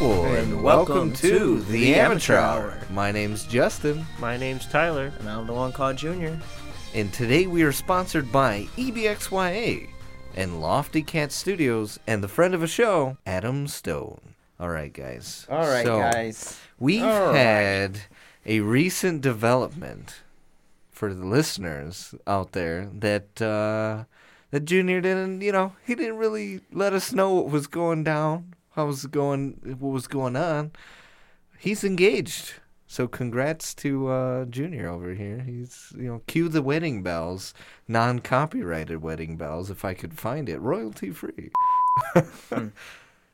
Hello, good people, and, And welcome, welcome to, to the, the Amateur Amateur Hour. Hour. My name's Justin, My name's Tyler. And I'm the one called Junior. and today we are sponsored by EBXYA and Lofty Cat Studios and the friend of a show, Adam Stone. All right, guys. All right, So, guys. We've All right. had a recent development for the listeners out there that uh, that Junior didn't, you know, he didn't really let us know what was going down, how was going, what was going on. He's engaged, so congrats to uh, Junior over here. He's, you know, cue the wedding bells, non-copyrighted wedding bells, if I could find it, royalty free. All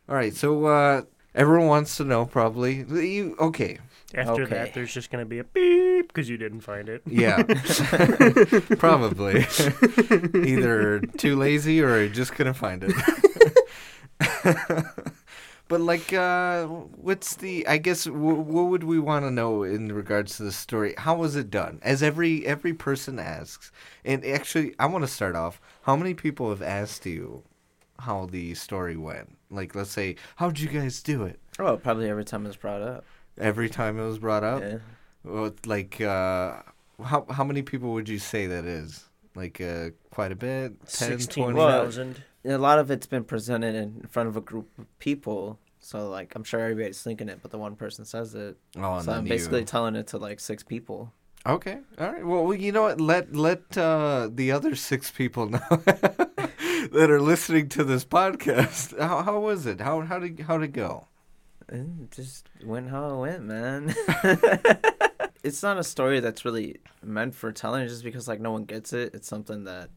right, so uh, everyone wants to know probably. You okay? After Okay. that, there's just going to be a beep because you didn't find it. Yeah, probably. Either too lazy or just couldn't find it. But like, uh, what's the? I guess w- what would we want to know in regards to the story? How was it done? As every every person asks, and actually, I want to start off. How many people have asked you how the story went? Like, let's say, how'd you guys do it? Oh, probably every time it was brought up. Every time it was brought up. Yeah. Well, like, uh, how how many people would you say that is? Like, uh, quite a bit. 10, 20? Well, 16,000. A lot of it's been presented in front of a group of people. So, like, I'm sure everybody's thinking it, but the one person says it. Oh, so I'm basically you- telling it to, like, six people. Okay. All right. Well, well, you know what? Let let uh, the other six people know that are listening to this podcast. How how was it? How how did how did it go? It just went how it went, man. it's not a story that's really meant for telling just because, like, no one gets it. It's something that.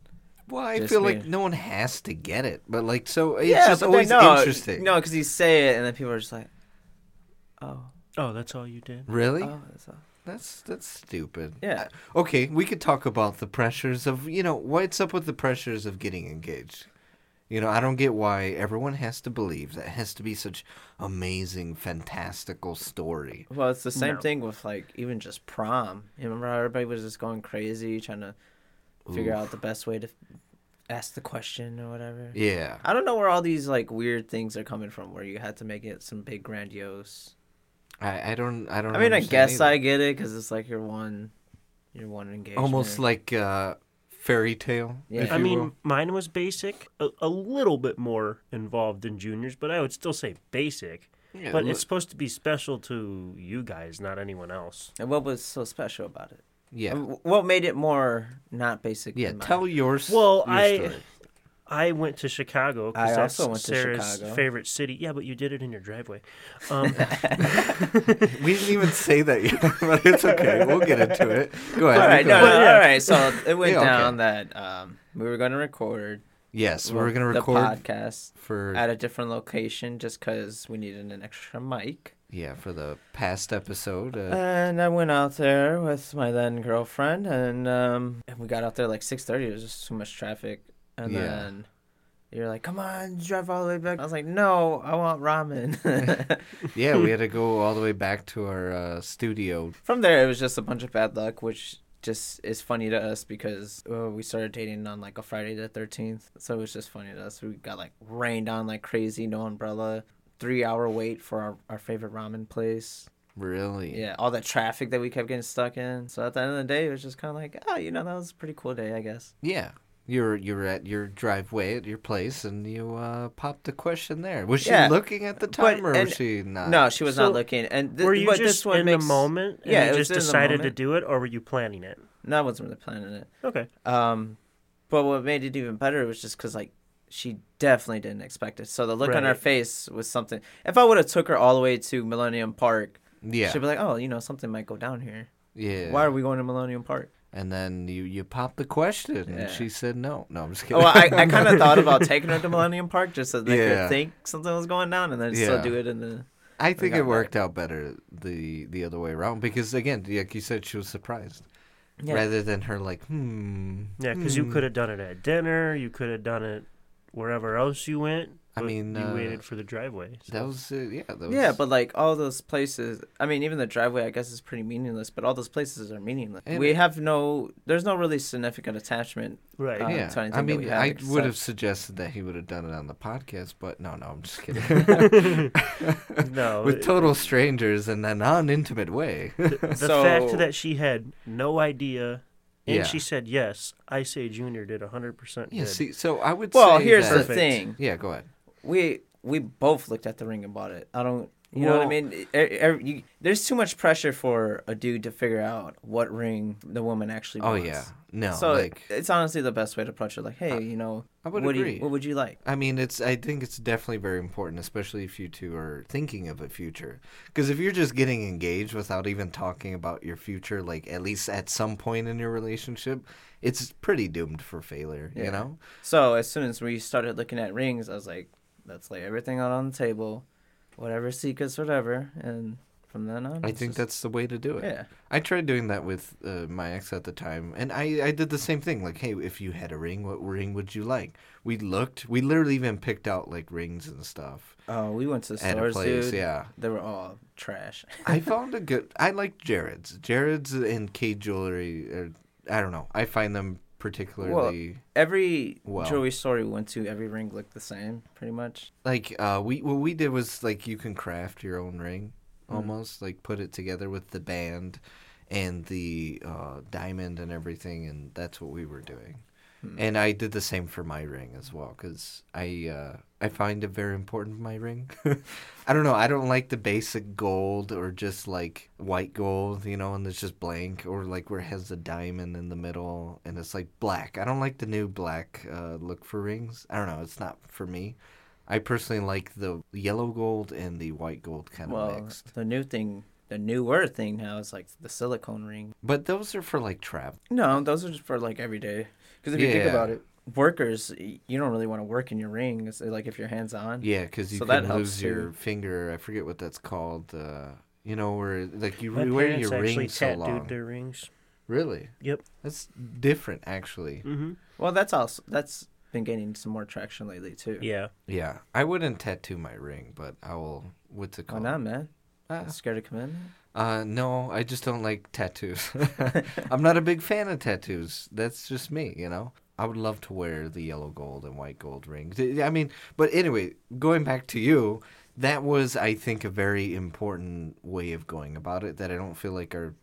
Well, I Just feel like no one has to get it, but like so it's yeah, just but always then, no, interesting. No, because you say it, and then people are just like, oh. Oh, that's all you did? Really? Oh, that's all. That's that's stupid. Yeah. Okay, we could talk about the pressures of you know what's up with the pressures of getting engaged. You know, I don't get why everyone has to believe that it has to be such amazing, fantastical story. Well, it's the same No. thing with like even just prom. You remember how everybody was just going crazy trying to figure out the best way to ask the question or whatever. Yeah. I don't know where all these like weird things are coming from, where you had to make it some big grandiose. I, I don't I don't. I mean, I guess either. I get it because it's like your one, your one engagement. almost like uh, fairy tale. Yeah. if I mean, will. mine was basic, a, a little bit more involved than Junior's, but I would still say basic. Yeah, But look- it's supposed to be special to you guys, not anyone else. And what was so special about it? Yeah, What made it more not basic? yeah. than mine? Tell yours. Well, your I story. I went to Chicago I because that's also went to Sarah's Chicago. favorite city. Yeah, but you did it in your driveway. Um, we didn't even say that yet, but it's okay. We'll get into it. Go ahead. All right, no, ahead. no, Yeah. all right. So it went Yeah, okay. down that um, we were going to record. Yes, we're gonna record the record podcast for at a different location just because we needed an extra mic. Yeah for the past episode. Uh, And I went out there with my then girlfriend, and um, and we got out there like six thirty. It was just too much traffic, and Yeah. then you're like, "Come on, drive all the way back." I was like, "No, I want ramen." yeah, we had to go all the way back to our uh, studio. From there, it was just a bunch of bad luck, which just is funny to us because uh, we started dating on like a Friday the 13th. So it was just funny to us. We got like rained on like crazy, no umbrella, three hour wait for our, our favorite ramen place. Really? Yeah, all that traffic that we kept getting stuck in. So at the end of the day, it was just kind of like, oh, you know, that was a pretty cool day, I guess. Yeah. You're you're at your driveway at your place, and you uh, popped the question there. Was she Yeah. looking at the But- time, or was she not? no, she was So, not looking. And th- were you but just this one in makes... the moment and Yeah, you it was just decided to do it, or were you planning it? No, I wasn't really planning it. Okay. Um, but what made it even better was just because like she definitely didn't expect it. So the look on her face was something. If I would have took her all the way to Millennium Park, Yeah. she'd be like, "Oh, you know, something might go down here. yeah. Why are we going to Millennium Park?" And then you you popped the question, and she said no. No, I'm just Oh, kidding. well, I, I kind of thought about taking her to Millennium Park just so they Yeah. could think something was going down, and then Yeah. still do it in the. I think it worked out better the the other way around because again, like you said, she was surprised Yeah. rather than her like, hmm. Yeah, because you hmm. could have done it at dinner. You could have done it wherever else you went. I mean, you uh, waited for the driveway. so- That was uh, yeah. That was, Yeah, but like all those places, I mean, even the driveway, I guess, is pretty meaningless. But all those places are meaningless. And- we have no, there's no really significant attachment. right. uh, yeah. to anything I that mean, we I except- would have suggested that he would have done it on the podcast, but no, no, I'm just kidding. no, With total strangers in a non-intimate way. the So- fact that she had no idea and Yeah. she said yes, I say Junior did 100% yeah. good. See, so I would. Well, say here's that, the thing: Yeah, go ahead. we we both looked at the ring and bought it. I don't. You know what I mean? You- there's too much pressure for a dude to figure out what ring the woman actually oh, wants. Oh yeah, no, so like it's honestly the best way to approach it. Like, hey, you know, I would what do agree. you, what would you like? I mean, it's. I think it's definitely very important, especially if you two are thinking of a future. Because if you're just getting engaged without even talking about your future, like at least at some point in your relationship, it's pretty doomed for failure. You know? So as soon as we started looking at rings, I was like, let's lay everything out on the table, whatever secrets, whatever, and from then on, I think just- that's the way to do it. yeah. I tried doing that with uh, my ex at the time, and I, I did the same thing. Like, hey, if you had a ring, what ring would you like? We looked. We literally even picked out like rings and stuff Oh, we went to the stores, place. dude. Yeah. They were all trash. I found a good. I like Jared's. Jared's and Kay Jewelry. Are, I don't know. I find them particularly Every Well. jewelry store we went to, every ring looked the same, pretty much. like. Uh, we what we did was like you can craft your own ring, Mhm. almost like put it together with the band, and the uh, diamond and everything, and that's what we were doing. Hmm. And I did the same for my ring as well, because I uh, I find it very important my ring. I don't know. I don't like the basic gold or just like white gold, you know, and it's just blank, or like where it has the diamond in the middle and it's like black. I don't like the new black uh, look for rings. I don't know. It's not for me. I personally like the yellow gold and the white gold kind of well, mixed. the new thing, the newer thing now is like the silicone ring. But those are for like travel. No, those are just for like every day. Because if you think Yeah. about it, workers, y- you don't really want to work in your ring. It's like if your hands on. Yeah, because you So that can helps lose your too. finger. I forget what that's called. Uh, you know, where like you My re- wear parents your actually ring so tattooed long. their rings. Really? Yep. That's different, actually. Mm-hmm. Well, that's also that's been gaining some more traction lately too. Yeah. Yeah, I wouldn't tattoo my ring, but I will. What's it Why called? not, man? Ah, Scared to of commitment? Uh, no, I just don't like tattoos. I'm not a big fan of tattoos. That's just me, you know. I would love to wear the yellow gold and white gold rings. I mean, but anyway, going back to you, that was, I think, a very important way of going about it. That I don't feel like our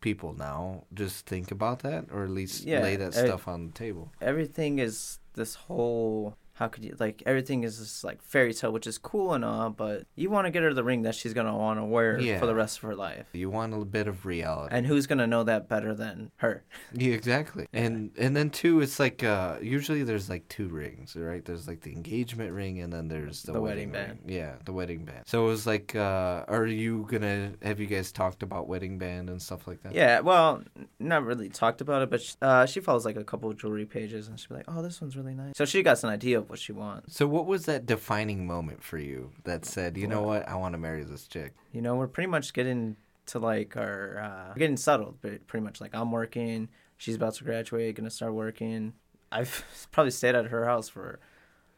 people now just think about that, or at least Yeah, lay that I- stuff on the table. Everything is this whole. How could you like everything is this like fairy tale, which is cool and all, but you want to get her the ring that she's gonna want to wear Yeah. for the rest of her life. You want a bit of reality. And who's gonna know that better than her? Yeah, exactly. And and then two, it's like uh usually there's like two rings, right? There's like the engagement ring and then there's the, The wedding, wedding band. Yeah, the wedding band. So it was like uh are you gonna have you guys talked about wedding band and stuff like that? Yeah, well, not really talked about it, but sh uh, she follows like a couple of jewelry pages, and she'll be like, "Oh, this one's really nice." So she got an idea of what she wants. So what was that defining moment for you that said, you know what, I want to marry this chick? You know, we're pretty much getting to like our uh, getting settled, but pretty much like I'm working, she's about to graduate, gonna start working. I've probably stayed at her house for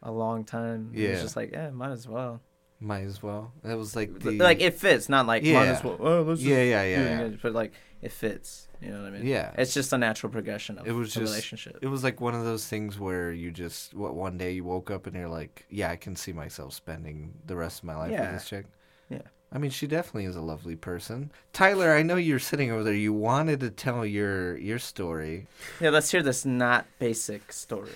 a long time. Yeah. it's just like, yeah, might as well. Might as well. That was like the Like it fits, not like might as Yeah. well. Oh, let's just Yeah, yeah, yeah. yeah. again," But like it fits. You know what I mean? Yeah. It's just a natural progression of It was a just- relationship. It was like one of those things where you just what one day you woke up and you're like, yeah, I can see myself spending the rest of my life Yeah. with this chick. Yeah. I mean, she definitely is a lovely person. Tyler, I know you're sitting over there. You wanted to tell your your story. Yeah, let's hear this not basic story.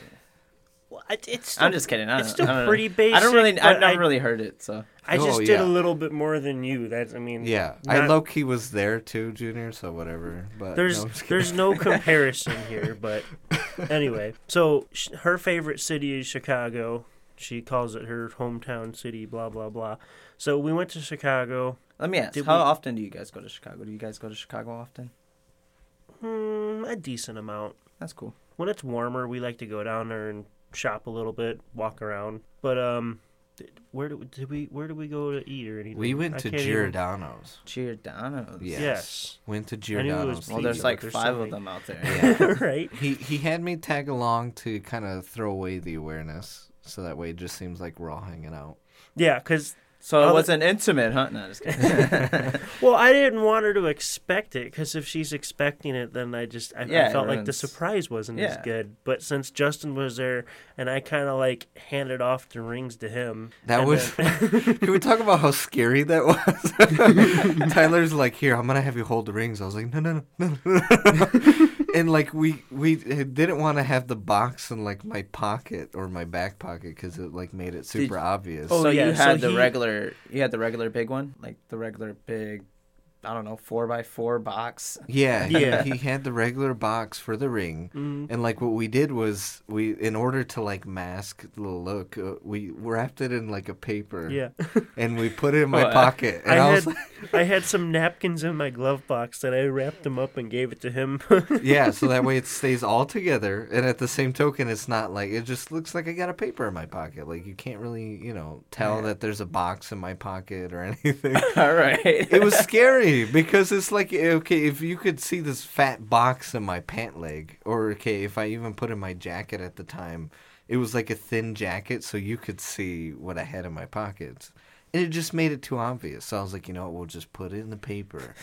Well, it- it's I'm just kidding. I it's don't, still I don't know. pretty basic. I don't really. I've but never I, really heard it. So I just Oh, did yeah. a little bit more than you. That's I mean. Yeah, I not- low key was there too, Junior. So whatever. But There's no, I'm just kidding. there's no comparison here, but anyway. So sh- her favorite city is Chicago. She calls it her hometown city. Blah blah blah. So we went to Chicago. let me ask: Did How we- often do you guys go to Chicago? Do you guys go to Chicago often? Hmm, a decent amount. That's cool. When it's warmer, we like to go down there and shop a little bit, walk around. But um, where did, did we where did we go to eat or anything? We went I to can't even- Giordano's. Giordano's. Yes. Yes. Went to I knew it was Giordano's. Well, there's like but there's five so of many. them out there. Yeah. right. he he had me tag along to kind of throw away the awareness, so that way it just seems like we're all hanging out. Yeah, because So it wasn't intimate, huh? No, just kidding. well, I didn't want her to expect it because if she's expecting it, then I just I, I felt like the surprise wasn't as good. But since Justin was there and I kind of like handed off the rings to him, That was. then- Can we talk about how scary that was? Tyler's like, "Here, I'm gonna have you hold the rings." I was like, "No, no, no, no." And like we we didn't want to have the box in like my pocket or my back pocket because it like made it super obvious. Oh, so yeah, you so had the he- regular, you had the regular big one, like the regular big, I don't know, four by four box. Yeah, Yeah. He, he had the regular box for the ring, Mm. and like what we did was we, in order to like mask the look, uh, we wrapped it in like a paper, yeah, and we put it in my Oh, I- pocket, and I I, was had I had some napkins in my glove box that I wrapped them up and gave it to him. yeah, so that way it stays all together, and at the same token, it's not like it just looks like I got a paper in my pocket. Like you can't really, you know, tell Yeah. that there's a box in my pocket or anything. All right. it was scary because it's like okay if you could see this fat box in my pant leg or okay if i even put in my jacket at the time it was like a thin jacket so you could see what i had in my pockets. And it just made it too obvious. So i was like you know what we'll just put it in the paper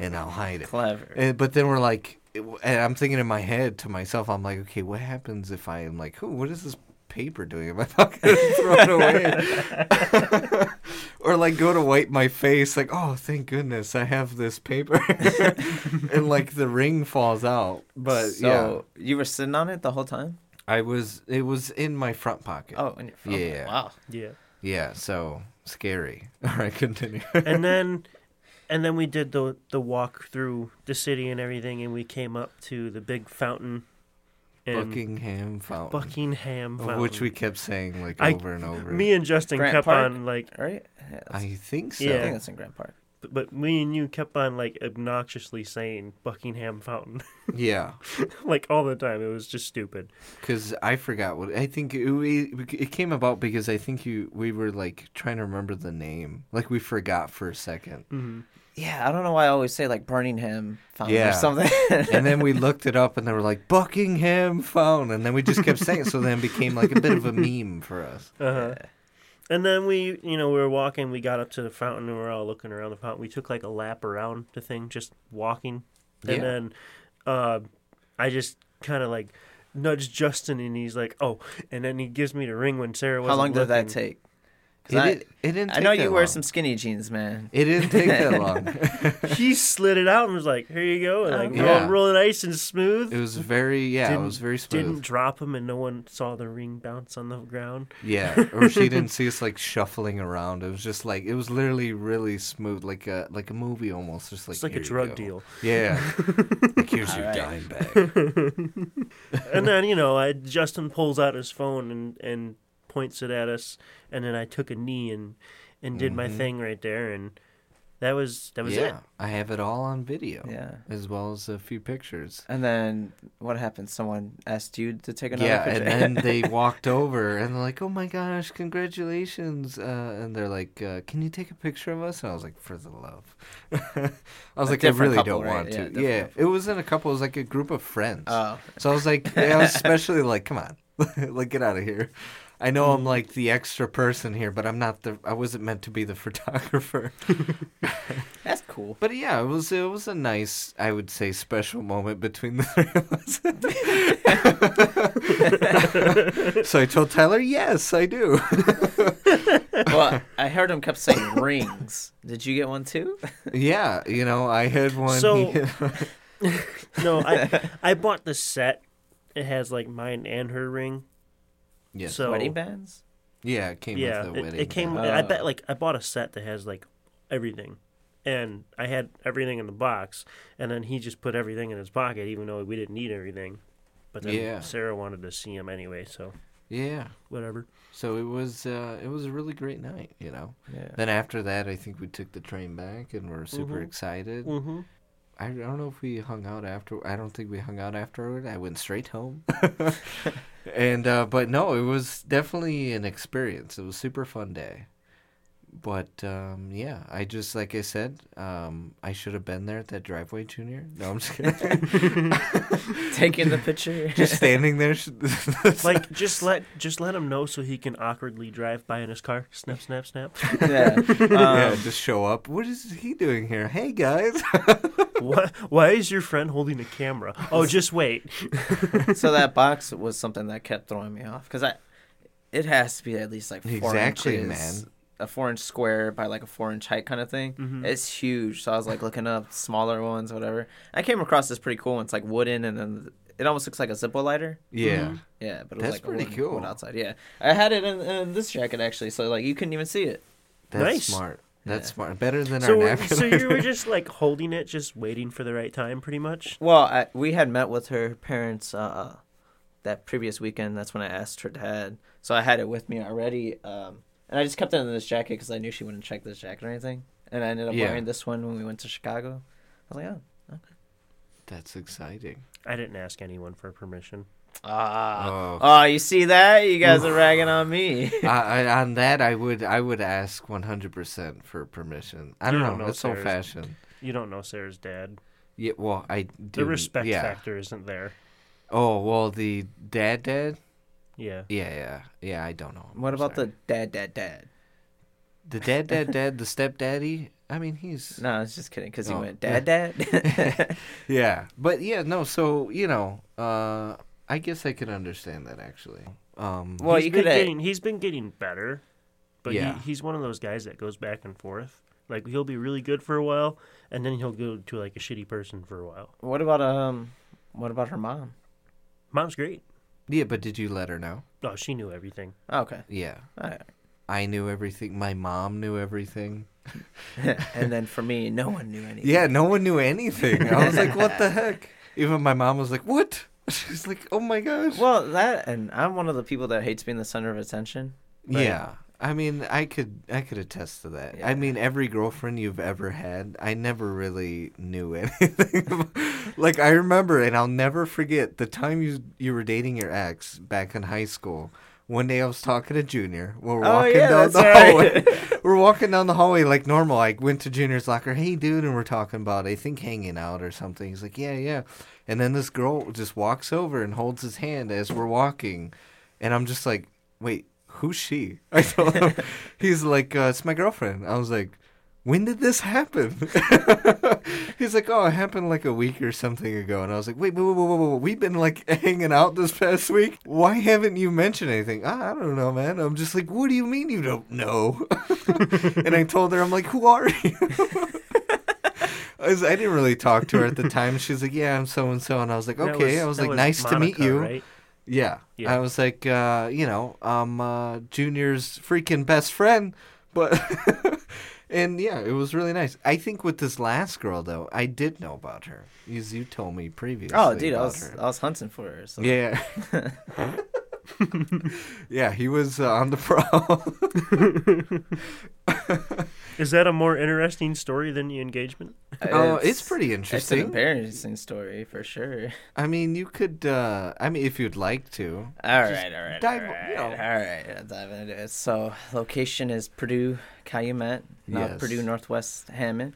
and i'll hide it. Clever. and, but then we're like and i'm thinking in my head to myself i'm like okay what happens if i am like oh what is this paper doing in my pocket throw it away or like go to wipe my face like oh thank goodness i have this paper and like the ring falls out but so you were sitting on it the whole time? i was it was in my front pocket Oh, in your phone. Yeah. Wow. yeah, yeah so scary all right continue and then and then we did the the walk through the city and everything, and we came up to the big fountain. In buckingham fountain Buckingham of Fountain. which we kept saying like I- over and over Me and Justin Grant kept Park? on like, Right? Yeah, that's- i think so I Yeah. think that's in Grant Park. but, but me and you kept on like obnoxiously saying Buckingham Fountain yeah like all the time. It was just stupid. Because I forgot what I think it, we, it came about because I think you we were like trying to remember the name, like we forgot for a second, hmm Yeah, I don't know why I always say like Birmingham Fountain Yeah. or something. and then we looked it up and they were like Buckingham Fountain, and then we just kept saying it, so then it became like a bit of a meme for us. Uh-huh. And then we, you know, we were walking. We got up to the fountain, and we were all looking around the fountain. We took like a lap around the thing, just walking. And Yeah. then, uh, I just kind of like nudged Justin, and he's like, "Oh!" And then he gives me the ring when Sarah was. How long did that take? 'Cause It, I, did, it didn't. I know that you wear some skinny jeans, man. It didn't take that long. He slid it out and was like, "Here you go," and like Okay. roll, Yeah. roll nice and smooth. it was very yeah. Didn't- it was very smooth. Didn't drop him, and no one saw the ring bounce on the ground. Yeah, or she didn't see us like shuffling around. It was just like it was literally really smooth, like a like a movie almost. Just like It's like a "Here you drug deal. Yeah, like here's your Alright. dime bag. and then you know, I, Justin pulls out his phone and and points it at us, and then I took a knee and and did my Mhm. thing right there, and that was that was yeah, it. I have it all on video, Yeah. as well as a few pictures. And then what happened? Someone asked you to take another yeah, picture. and then they walked over and they're like, "Oh my gosh, congratulations!" Uh, and they're like, uh, "Can you take a picture of us?" And I was like, "For the love." I was A like, "I really couple, don't right? want Yeah, to." different Yeah, couple. it wasn't a couple; it was like a group of friends. oh, So I was like, I was especially like, "Come on, like get out of here." I know I'm mm. like the extra person here, but I'm not the. I wasn't meant to be the photographer. that's cool. But yeah, it was it was a nice, I would say, special moment between the three of us. so I told Tyler, yes, I do. well, I heard him kept saying rings. Did you get one too? yeah, you know, I had one. So- No, I I bought the set. It has like mine and her ring. Yes. So Wedding bands? yeah, it came yeah, with the it, wedding. it came. band. I bet like I bought a set that has like everything, and I had everything in the box, and then he just put everything in his pocket, even though we didn't need everything. But then Yeah. Sarah wanted to see him anyway, so Yeah. whatever. So it was uh, it was a really great night, you know. Yeah. Then after that, I think we took the train back and we're super Mhm. excited. Mm-hmm. I don't know if we hung out after. I don't think we hung out afterward. I went straight home. and uh, but no, it was definitely an experience. It was a super fun day. But um, yeah, I just like I said, um, I should have been there at that driveway, Junior. No, I'm just kidding. Taking the picture. just standing there. Like just let just let him know so he can awkwardly drive by in his car. Snap, snap, snap. yeah. yeah, Um, just show up. What is he doing here? Hey guys. What? Why is your friend holding a camera? Oh, just wait. so that box was something that kept throwing me off because I, it has to be at least like four Exactly, inches, man. A four inch square by like a four inch height kind of thing. Mhm. It's huge. So I was like looking up smaller ones, whatever. I came across this pretty cool one. It's like wooden, and then it almost looks like a Zippo lighter. yeah. Mhm. Yeah, but it was That's like pretty wooden- cool. wood outside. Yeah, I had it in, in this jacket actually, so like you couldn't even see it. That's Nice. smart. That's Yeah. smart. Better than So, our we're- napkin. so you were just like holding it, just waiting for the right time, pretty much. Well, I, we had met with her parents uh, that previous weekend. That's when I asked her dad. So I had it with me already. Um, and I just kept it in this jacket because I knew she wouldn't check this jacket or anything. And I ended up Yeah. wearing this one when we went to Chicago. I was like, oh. Okay. That's exciting. I didn't ask anyone for permission. Ah. Oh. Oh, you see that? You guys are ragging on me. I, I, on that, I would I would ask 100% for permission. I don't You know. don't know It's old Sarah's- fashioned. You don't know Sarah's dad. Yeah, well, I do. The respect yeah. factor isn't there. Oh, well, the dad dad? Yeah. Yeah, yeah. Yeah, I don't know. him. what I'm about sorry. the dad, dad, dad? the dad dad dad, the stepdaddy? I mean, he's No, I was just kidding because he Oh, went, yeah. dad, dad. Yeah. But yeah, no, so, you know, uh I guess I could understand that actually. Um well, He's you been could getting he's been getting better, but Yeah. he, he's one of those guys that goes back and forth. Like he'll be really good for a while, and then he'll go to like a shitty person for a while. What about um? What about her mom? Mom's great. Yeah, but did you let her know? Oh, she knew everything. Oh, okay. Yeah. All right. I knew everything. My mom knew everything. and then for me, no one knew anything. Yeah, no one knew anything. I was like, what the heck? Even my mom was like, what? She's like, oh my gosh. Well, that and I'm one of the people that hates being the center of attention. Right. Yeah. I mean, I could I could attest to that. Yeah. I mean, every girlfriend you've ever had, I never really knew anything. like I remember, and I'll never forget the time you you were dating your ex back in high school. One day I was talking to Junior. We're Oh, walking yeah, down the right. hallway. we're walking down the hallway like normal. I went to Junior's locker. Hey, dude, and we're talking about I think hanging out or something. He's like, yeah, yeah. And then this girl just walks over and holds his hand as we're walking, and I'm just like, wait, who's she? I told him. He's like, uh, it's my girlfriend. I was like, when did this happen? He's like, oh, it happened like a week or something ago. And I was like, wait, wait, wait, wait, wait, wait. we've been like hanging out this past week. Why haven't you mentioned anything? "Ah, I don't know, man. I'm just like, what do you mean you don't know? and I told her, I'm like, who are you? I was- I didn't really talk to her at the time. She's like, "Yeah, I'm so and so," and I was like, "Okay." was- I was like, "Nice to meet you." Right? Yeah. Yeah. I was like, uh, you know, um, uh, Junior's freaking best friend, but, and yeah, it was really nice. I think with this last girl though, I did know about her, as you told me previously. Oh, dude, I was her. I was hunting for her. So. Yeah. yeah, he was uh, on the prowl. Is that a more interesting story than the engagement? Oh, it's pretty interesting. It's an interesting. embarrassing story for sure. I mean, you could. uh I mean, if you'd like to. All Just right, all right, dive- all right, you know. all right. I'll dive into it. So, location is Purdue Calumet, not Yes. Purdue Northwest Hammond.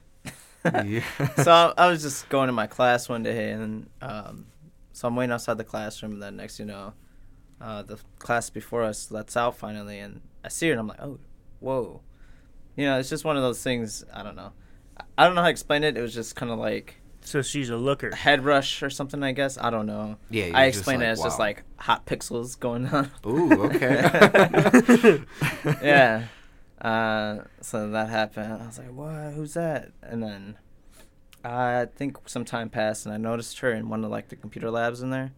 yeah. so I, I was just going to my class one day, and um, so I'm waiting outside the classroom. And then next, you know, uh, the class before us lets out finally, and I see her, and I'm like, oh, whoa, you know, it's just one of those things. I don't know. I- I don't know how to explain it. It was just kind of like So she's a looker. a head rush or something. I guess I don't know. Yeah. I just explained it like, as just like hot pixels going on. Ooh, okay. yeah. Uh, so that happened. I was like, "What? Who's that?" And then I think some time passed, and I noticed her in one of like the computer labs in there.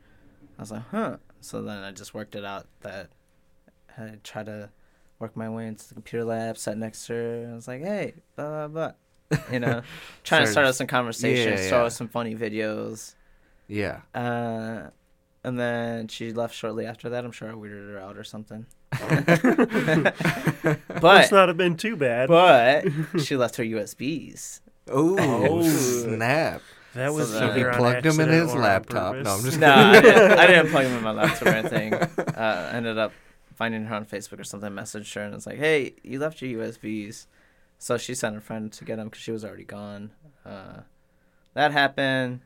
I was like, "Huh." So then I just worked it out that I tried to work my way into the computer lab, sat next to her. I was like, "Hey, blah blah blah," you know, trying to start out some conversation, Yeah, start yeah. some funny videos. yeah. Uh, and then she left shortly after that. I'm sure I weirded her out or something. Must but not have been too bad. but she left her USBs. Ooh, Oh. snap. That was So he plugged him in his laptop. No, I'm just no, I didn't, I didn't plug him in my laptop or anything. Uh, I ended up finding her on Facebook or something, messaged her, and it's like, hey, you left your USBs. So she sent a friend to get them because she was already gone. Uh, that happened.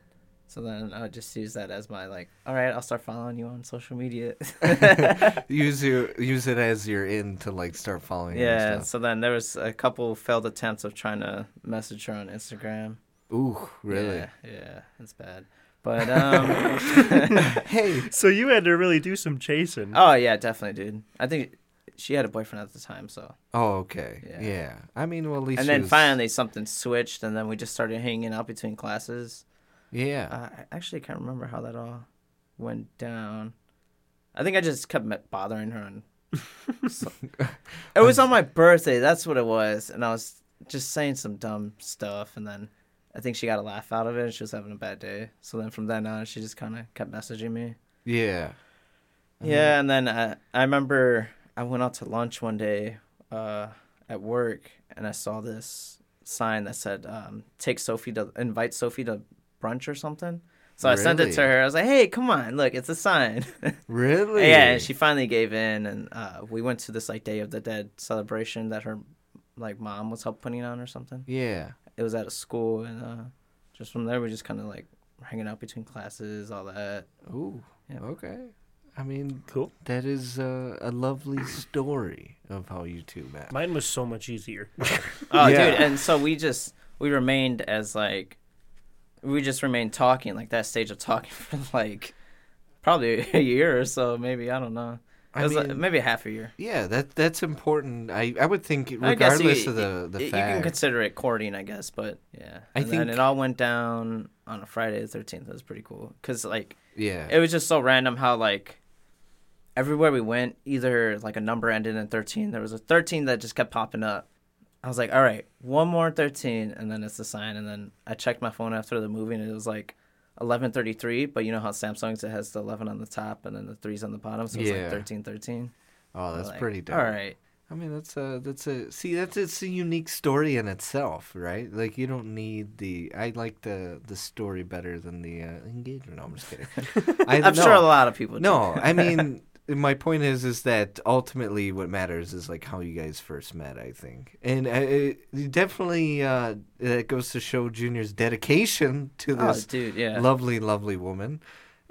So then I would just use that as my like, all right, I'll start following you on social media. use your use it as your in to like start following. yeah. stuff. So then there was a couple failed attempts of trying to message her on Instagram. Ooh, really? Yeah, yeah, it's bad. But um, Hey, So you had to really do some chasing. oh yeah, definitely, dude. I think she had a boyfriend at the time, so. Oh, okay. Yeah. Yeah. I mean, well, at least. and she then was- finally something switched, and then we just started hanging out between classes. Yeah. Uh, I actually can't remember how that all went down. I think I just kept bothering her. And so- it was on my birthday. That's what it was, and I was just saying some dumb stuff, and then I think she got a laugh out of it. and She was having a bad day, so then from then on, she just kind of kept messaging me. yeah. Yeah, and then uh, I remember I went out to lunch one day uh, at work, and I saw this sign that said um, "Take Sophie to invite Sophie to brunch" or something. So I sent it to her. I was like, "Hey, come on, look, it's a sign." Really? yeah, and she finally gave in, and uh, we went to this like Day of the Dead celebration that her like mom was helping putting on or something. Yeah. It was at a school, and uh, just from there we just kind of like hanging out between classes, all that. Ooh. Yeah. Okay. I mean, Cool. that is uh, a lovely story of how you two met. Mine was so much easier. Oh, Yeah. dude, and so we just we remained as like we just remained talking like that stage of talking for like probably a year or so, maybe I don't know. It I was like, maybe half a year. yeah, that that's important. I I would think I guess regardless you, of the the you, you can consider it courting, I guess, but yeah. I And then think- it all went down on a Friday the thirteenth. That was pretty cool because like yeah. it was just so random how like everywhere we went, either like a number ended in thirteen. There was a thirteen that just kept popping up. I was like, all right, one more thirteen, and then it's the sign. And then I checked my phone after the movie, and it was like eleven thirty three. But you know how Samsung's it has the eleven on the top and then the threes on the bottom, so it's Yeah. like thirteen thirteen. oh, that's Like, pretty dope. All right. I mean, that's a that's a see that's it's a unique story in itself, right? Like you don't need the. I like the the story better than the uh, engagement. No, I'm just kidding. I, I'm no, sure a lot of people. do. No, I mean, my point is, is that ultimately what matters is like how you guys first met. I think, and uh, it, it definitely uh, it goes to show Junior's dedication to Oh, this dude, yeah. lovely, lovely woman.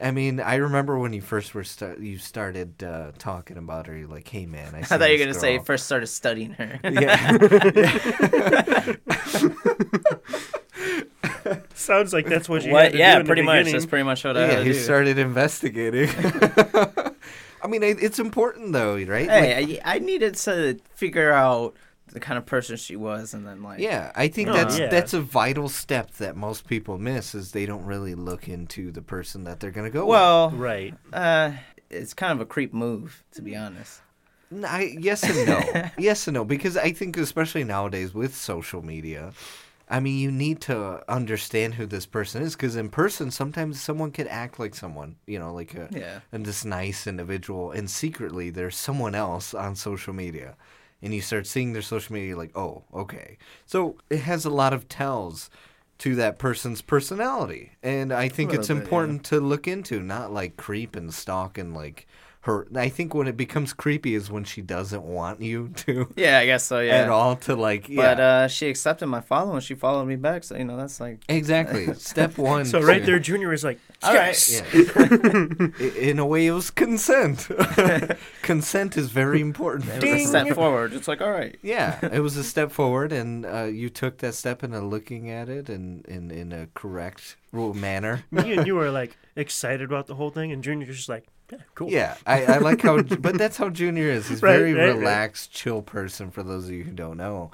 I mean, I remember when you first were start, you started uh, talking about her. You're like, "Hey, man, I, I thought you were gonna say girl." first started studying her. Yeah. Sounds like that's what you What? had to Yeah, do in the pretty much. beginning. That's pretty much what I yeah, had to he do. started investigating. I mean, it's important though, right? Like, Hey, I, I needed to figure out the kind of person she was, and then like, Yeah, I think No, that's yeah. that's a vital step that most people miss is they don't really look into the person that they're gonna go well, Right. uh, it's kind of a creep move to be honest. with. N- I, yes and no, yes and no, because I think especially nowadays with social media, I mean you need to understand who this person is because in person sometimes someone could act like someone, you know, like a Yeah, and this nice individual, and secretly there's someone else on social media. And you start seeing their social media, like, oh, okay. So it has a lot of tells to that person's personality. And I think it's bit, yeah. important to look into, not like creep and stalk and like her. I think when it becomes creepy is when she doesn't want you to yeah, I guess so. Yeah, at all to like, yeah. but uh, she accepted my follow and she followed me back. So you know that's like, exactly. Step one. So right to- there, Junior is like, All right. yes. Yeah. In a way, it was consent. consent is very important. it was a step forward. It's like, all right, Yeah, it was a step forward, and uh, you took that step into looking at it in, in, in a correct manner. Me and you were like excited about the whole thing, and Junior's just like, yeah, cool. Yeah, I, I like how, but that's how Junior is. He's Right, very right, right. relaxed, chill person. For those of you who don't know,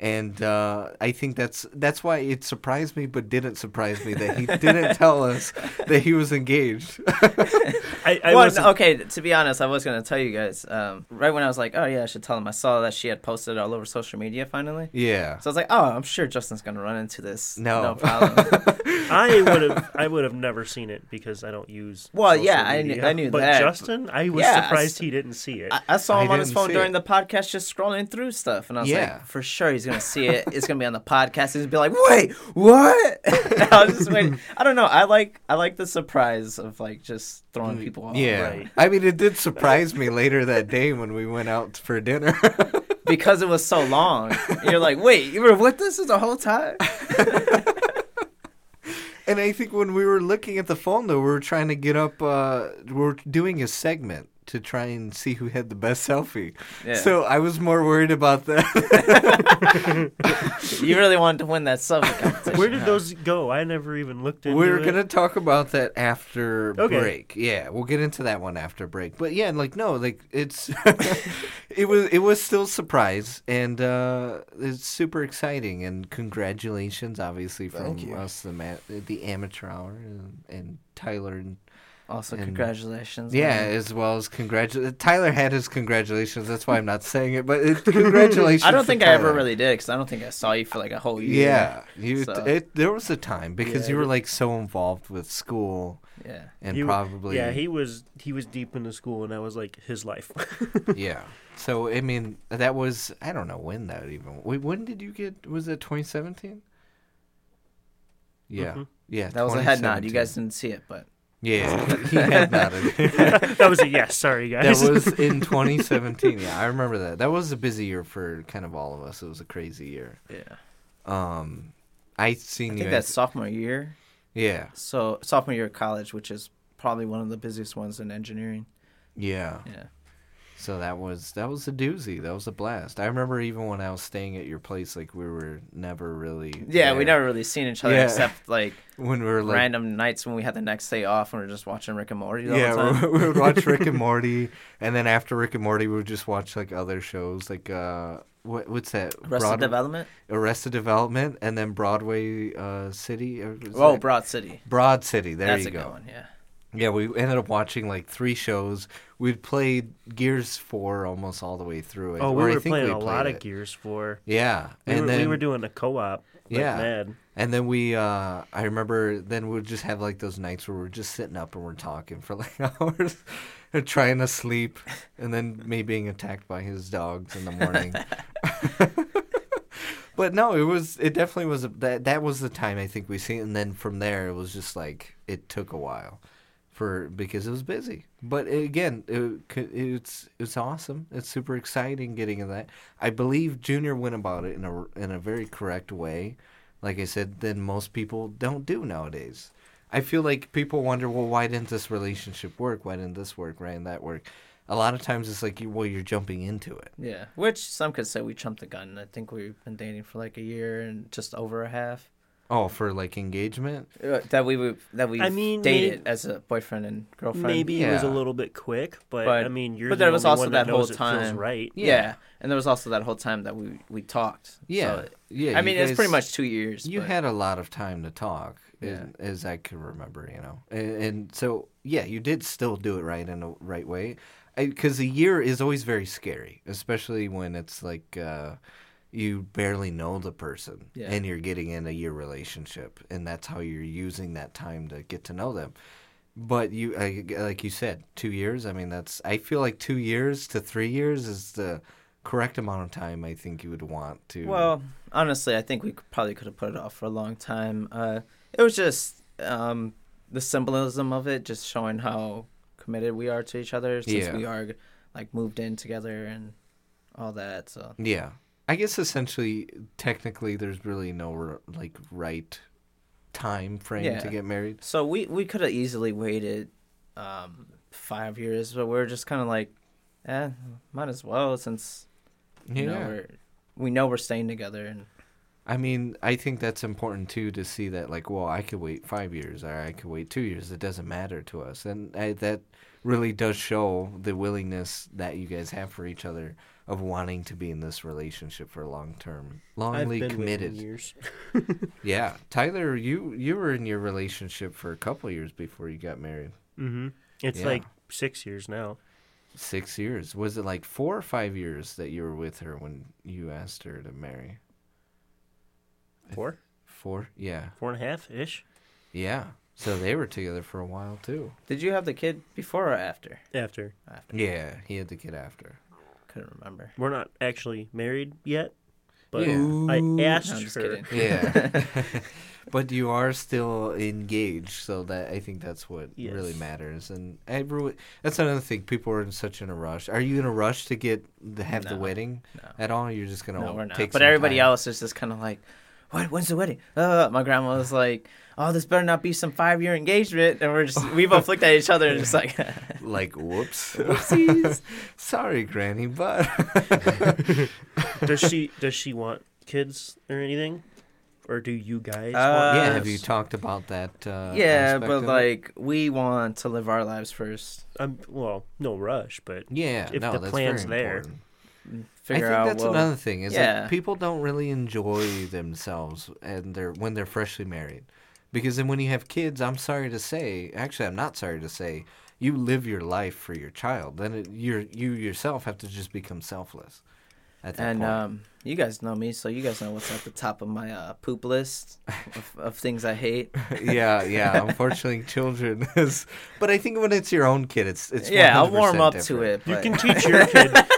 and uh, I think that's that's why it surprised me, but didn't surprise me that he didn't tell us that he was engaged. I, I well, wasn't- okay. To be honest, I was gonna tell you guys. Um, right when I was like, oh yeah, I should tell him. I saw that she had posted it all over social media finally. yeah. So I was like, oh, I'm sure Justin's gonna run into this. No. no problem. I would have I would have never seen it because I don't use. Well, social yeah, I knew- I knew but that, Justin, I was Yeah, surprised I- he didn't see it. I, I saw I him on his phone during it. the podcast, just scrolling through stuff, and I was Yeah. like, for sure he's gonna see it. It's gonna be on the podcast. He's gonna be like, "Wait, what?" I was just waiting. I don't know. I like I like the surprise of like just throwing people off. Yeah. right. I mean, it did surprise me later that day when we went out for dinner. because it was so long. You're like, "Wait, you were with this is the whole time?" and I think when we were looking at the phone, though, we were trying to get up, uh, we are doing a segment to try and see who had the best selfie. Yeah. So I was more worried about that. you really wanted to win that selfie competition. Where did huh? those go? I never even looked into We're it. gonna talk about that after Okay. break. Yeah, we'll get into that one after break. But yeah, like no, like it's it was it was still a surprise and uh it's super exciting and congratulations obviously from us the ma- the amateur hour and, and Tyler and Also, And- congratulations. yeah, man. as well as congratulations. Tyler had his congratulations. That's why I'm not saying it, but it, congratulations. I don't for think I ever really did because I don't think I saw you for like a whole year. Yeah, you. So- It, there was a time because Yeah, you were like so involved with school Yeah. and He probably Yeah, he was he was deep into school, and that was like his life. yeah. So I mean, that was I don't know when that even. Wait, when did you get? Was it 2017? Yeah, Mhm. yeah. That was a head nod. You guys didn't see it, but Yeah, he had nodded. that was a yes. Sorry, guys. that was in 2017. Yeah, I remember that. That was a busy year for kind of all of us. It was a crazy year. yeah. Um, I seen I think at- that's sophomore year. yeah, So sophomore year of college, which is probably one of the busiest ones in engineering. yeah. Yeah. So that was that was a doozy. That was a blast. I remember even when I was staying at your place, like we were never really. Yeah, we never really seen each other Yeah. except like when we were like random nights when we had the next day off and we were just watching Rick and Morty. The yeah, we would watch Rick and Morty, and then after Rick and Morty, we would just watch like other shows, like uh, what what's that? Arrested Broad- Development. Arrested Development, and then Broadway uh, City. or Oh, that- Broad City. Broad City. There That's you a go. good one. Yeah. Yeah, we ended up watching like three shows. We'd played Gears Four almost all the way through it. oh, or we I were think playing we a lot played of. Gears for. Yeah, We, and were, then we were doing a co-op. Like Yeah. mad. And then we, uh, I remember then we'd just have like those nights where we're just sitting up and we're talking for like hours trying to sleep and then me being attacked by his dogs in the morning. but no, it was, it definitely was, a, that, that was the time I think we seen. And then from there, it was just like, it took a while for, because it was busy. But again, it, it's, it's awesome. It's super exciting getting in that. I believe Junior went about it in a, in a very correct way like I said, than most people don't do nowadays. I feel like people wonder, well, why didn't this relationship work? Why didn't this work? Why didn't that work? A lot of times it's like, well, you're jumping into it. Yeah. Which some could say we jumped the gun. I think we've been dating for like a year and just over a half. Oh, for like engagement? Uh, That we would that we I mean, dated may- as a boyfriend and girlfriend. Maybe it was a Yeah. little bit quick, but, But- I mean, you're but the there was only also one that whole knows it feels time- right. Yeah. Yeah. And there was also that whole time that we we talked. Yeah. So, yeah. I you mean, it's pretty guys- much two years. You but- had a lot of time to talk, Yeah. and- as I can remember, you know. And, and so, yeah, you did still do it right in the right way. Because a year is always very scary, especially when it's like uh, you barely know the person Yeah. and you're getting in a year relationship, and that's how you're using that time to get to know them. But you, like you said, two years. I mean, that's. I feel like two years to three years is the correct amount of time. I think you would want to. Well, honestly, I think we probably could have put it off for a long time. Uh, it was just um, the symbolism of it, just showing how committed we are to each other since Yeah. we are like moved in together and all that. So Yeah. I guess essentially, technically, there's really no like right time frame Yeah. to get married. so we we could have easily waited um, five years, but we're just kind of like, eh, might as well since you know we're we know we're staying together and I mean, I think that's important too to see that like, well, I could wait five years or I could wait two years. It doesn't matter to us, and I, that really does show the willingness that you guys have for each other of wanting to be in this relationship for long term, I've longly been committed. years. Yeah, Tyler, you you were in your relationship for a couple years before you got married. Mm-hmm. It's Yeah. like six years now. Six years. Was it like four or five years that you were with her when you asked her to marry? Four, Four? Yeah. four and a half ish Yeah. So they were together for a while too. did you have the kid before or after? after. After. Yeah, he had the kid after. Couldn't remember. We're not actually married yet. But Yeah. I asked I'm just her. kidding. Yeah. but you are still engaged, so that I think that's what Yes. really matters. And everyone, that's another thing. People are in such in a rush. Are you in a rush to get the, have the wedding No. at all? You're just gonna No, we're not. take. But everybody time? else is just kind of like, "What? When's the wedding?" Uh, my grandma was like, "Oh, this better not be some five-year engagement." And we're just, we both looked at each other and just like, like whoops, Whoopsies. sorry, Granny, but does she does she want kids or anything, or do you guys? Uh, want yeah. Have you talked about that? Uh, yeah, but like, we want to live our lives first. I'm well, no rush, but yeah, if no, the that's plan's very there. important. Figure I think out that's well, another thing is yeah. that people don't really enjoy themselves and they're when they're freshly married, because then when you have kids, I'm sorry to say, actually, I'm not sorry to say, you live your life for your child. Then it, you're you yourself have to just become selfless. At that And point. um, you guys know me, so you guys know what's at the top of my uh, poop list of, of things I hate. yeah, yeah. Unfortunately, children is. But I think when it's your own kid, it's it's. yeah, I'll warm 100% up to different. it. you can teach your kid.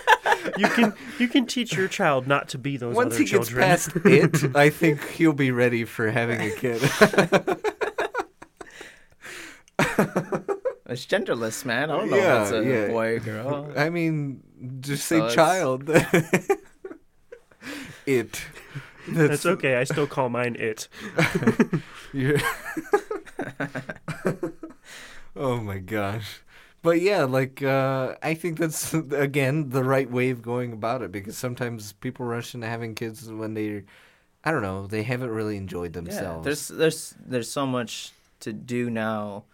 You can you can teach your child not to be those Once other he gets children. past it, I think he'll be ready for having a kid. it's genderless, man. I don't know Yeah, if it's a yeah. boy or girl. I mean, just So say it's- child. it. That's okay. I still call mine it. Oh my gosh. But yeah, like uh, I think that's again the right way of going about it because sometimes people rush into having kids when they, I don't know, they haven't really enjoyed themselves. Yeah, there's there's there's so much to do now,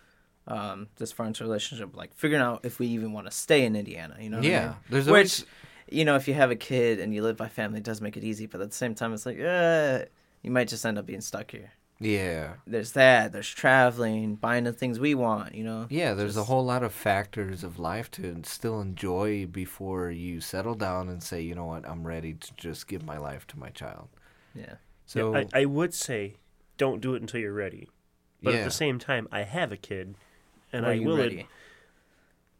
um, as far as relationship, like figuring out if we even want to stay in Indiana. You know? what I yeah, mean? there's Which, you know, if you have a kid and you live by family, it does make it easy. But at the same time, it's like, uh, you might just end up being stuck here. Yeah. There's that. There's traveling, buying the things we want. You know. Yeah, there's a whole lot of factors of life to still enjoy before you settle down and say, you know what, I'm ready to just give my life to my child. Yeah. So I, I would say, don't do it until you're ready. But yeah. at the same time, I have a kid, and Are I you will ready?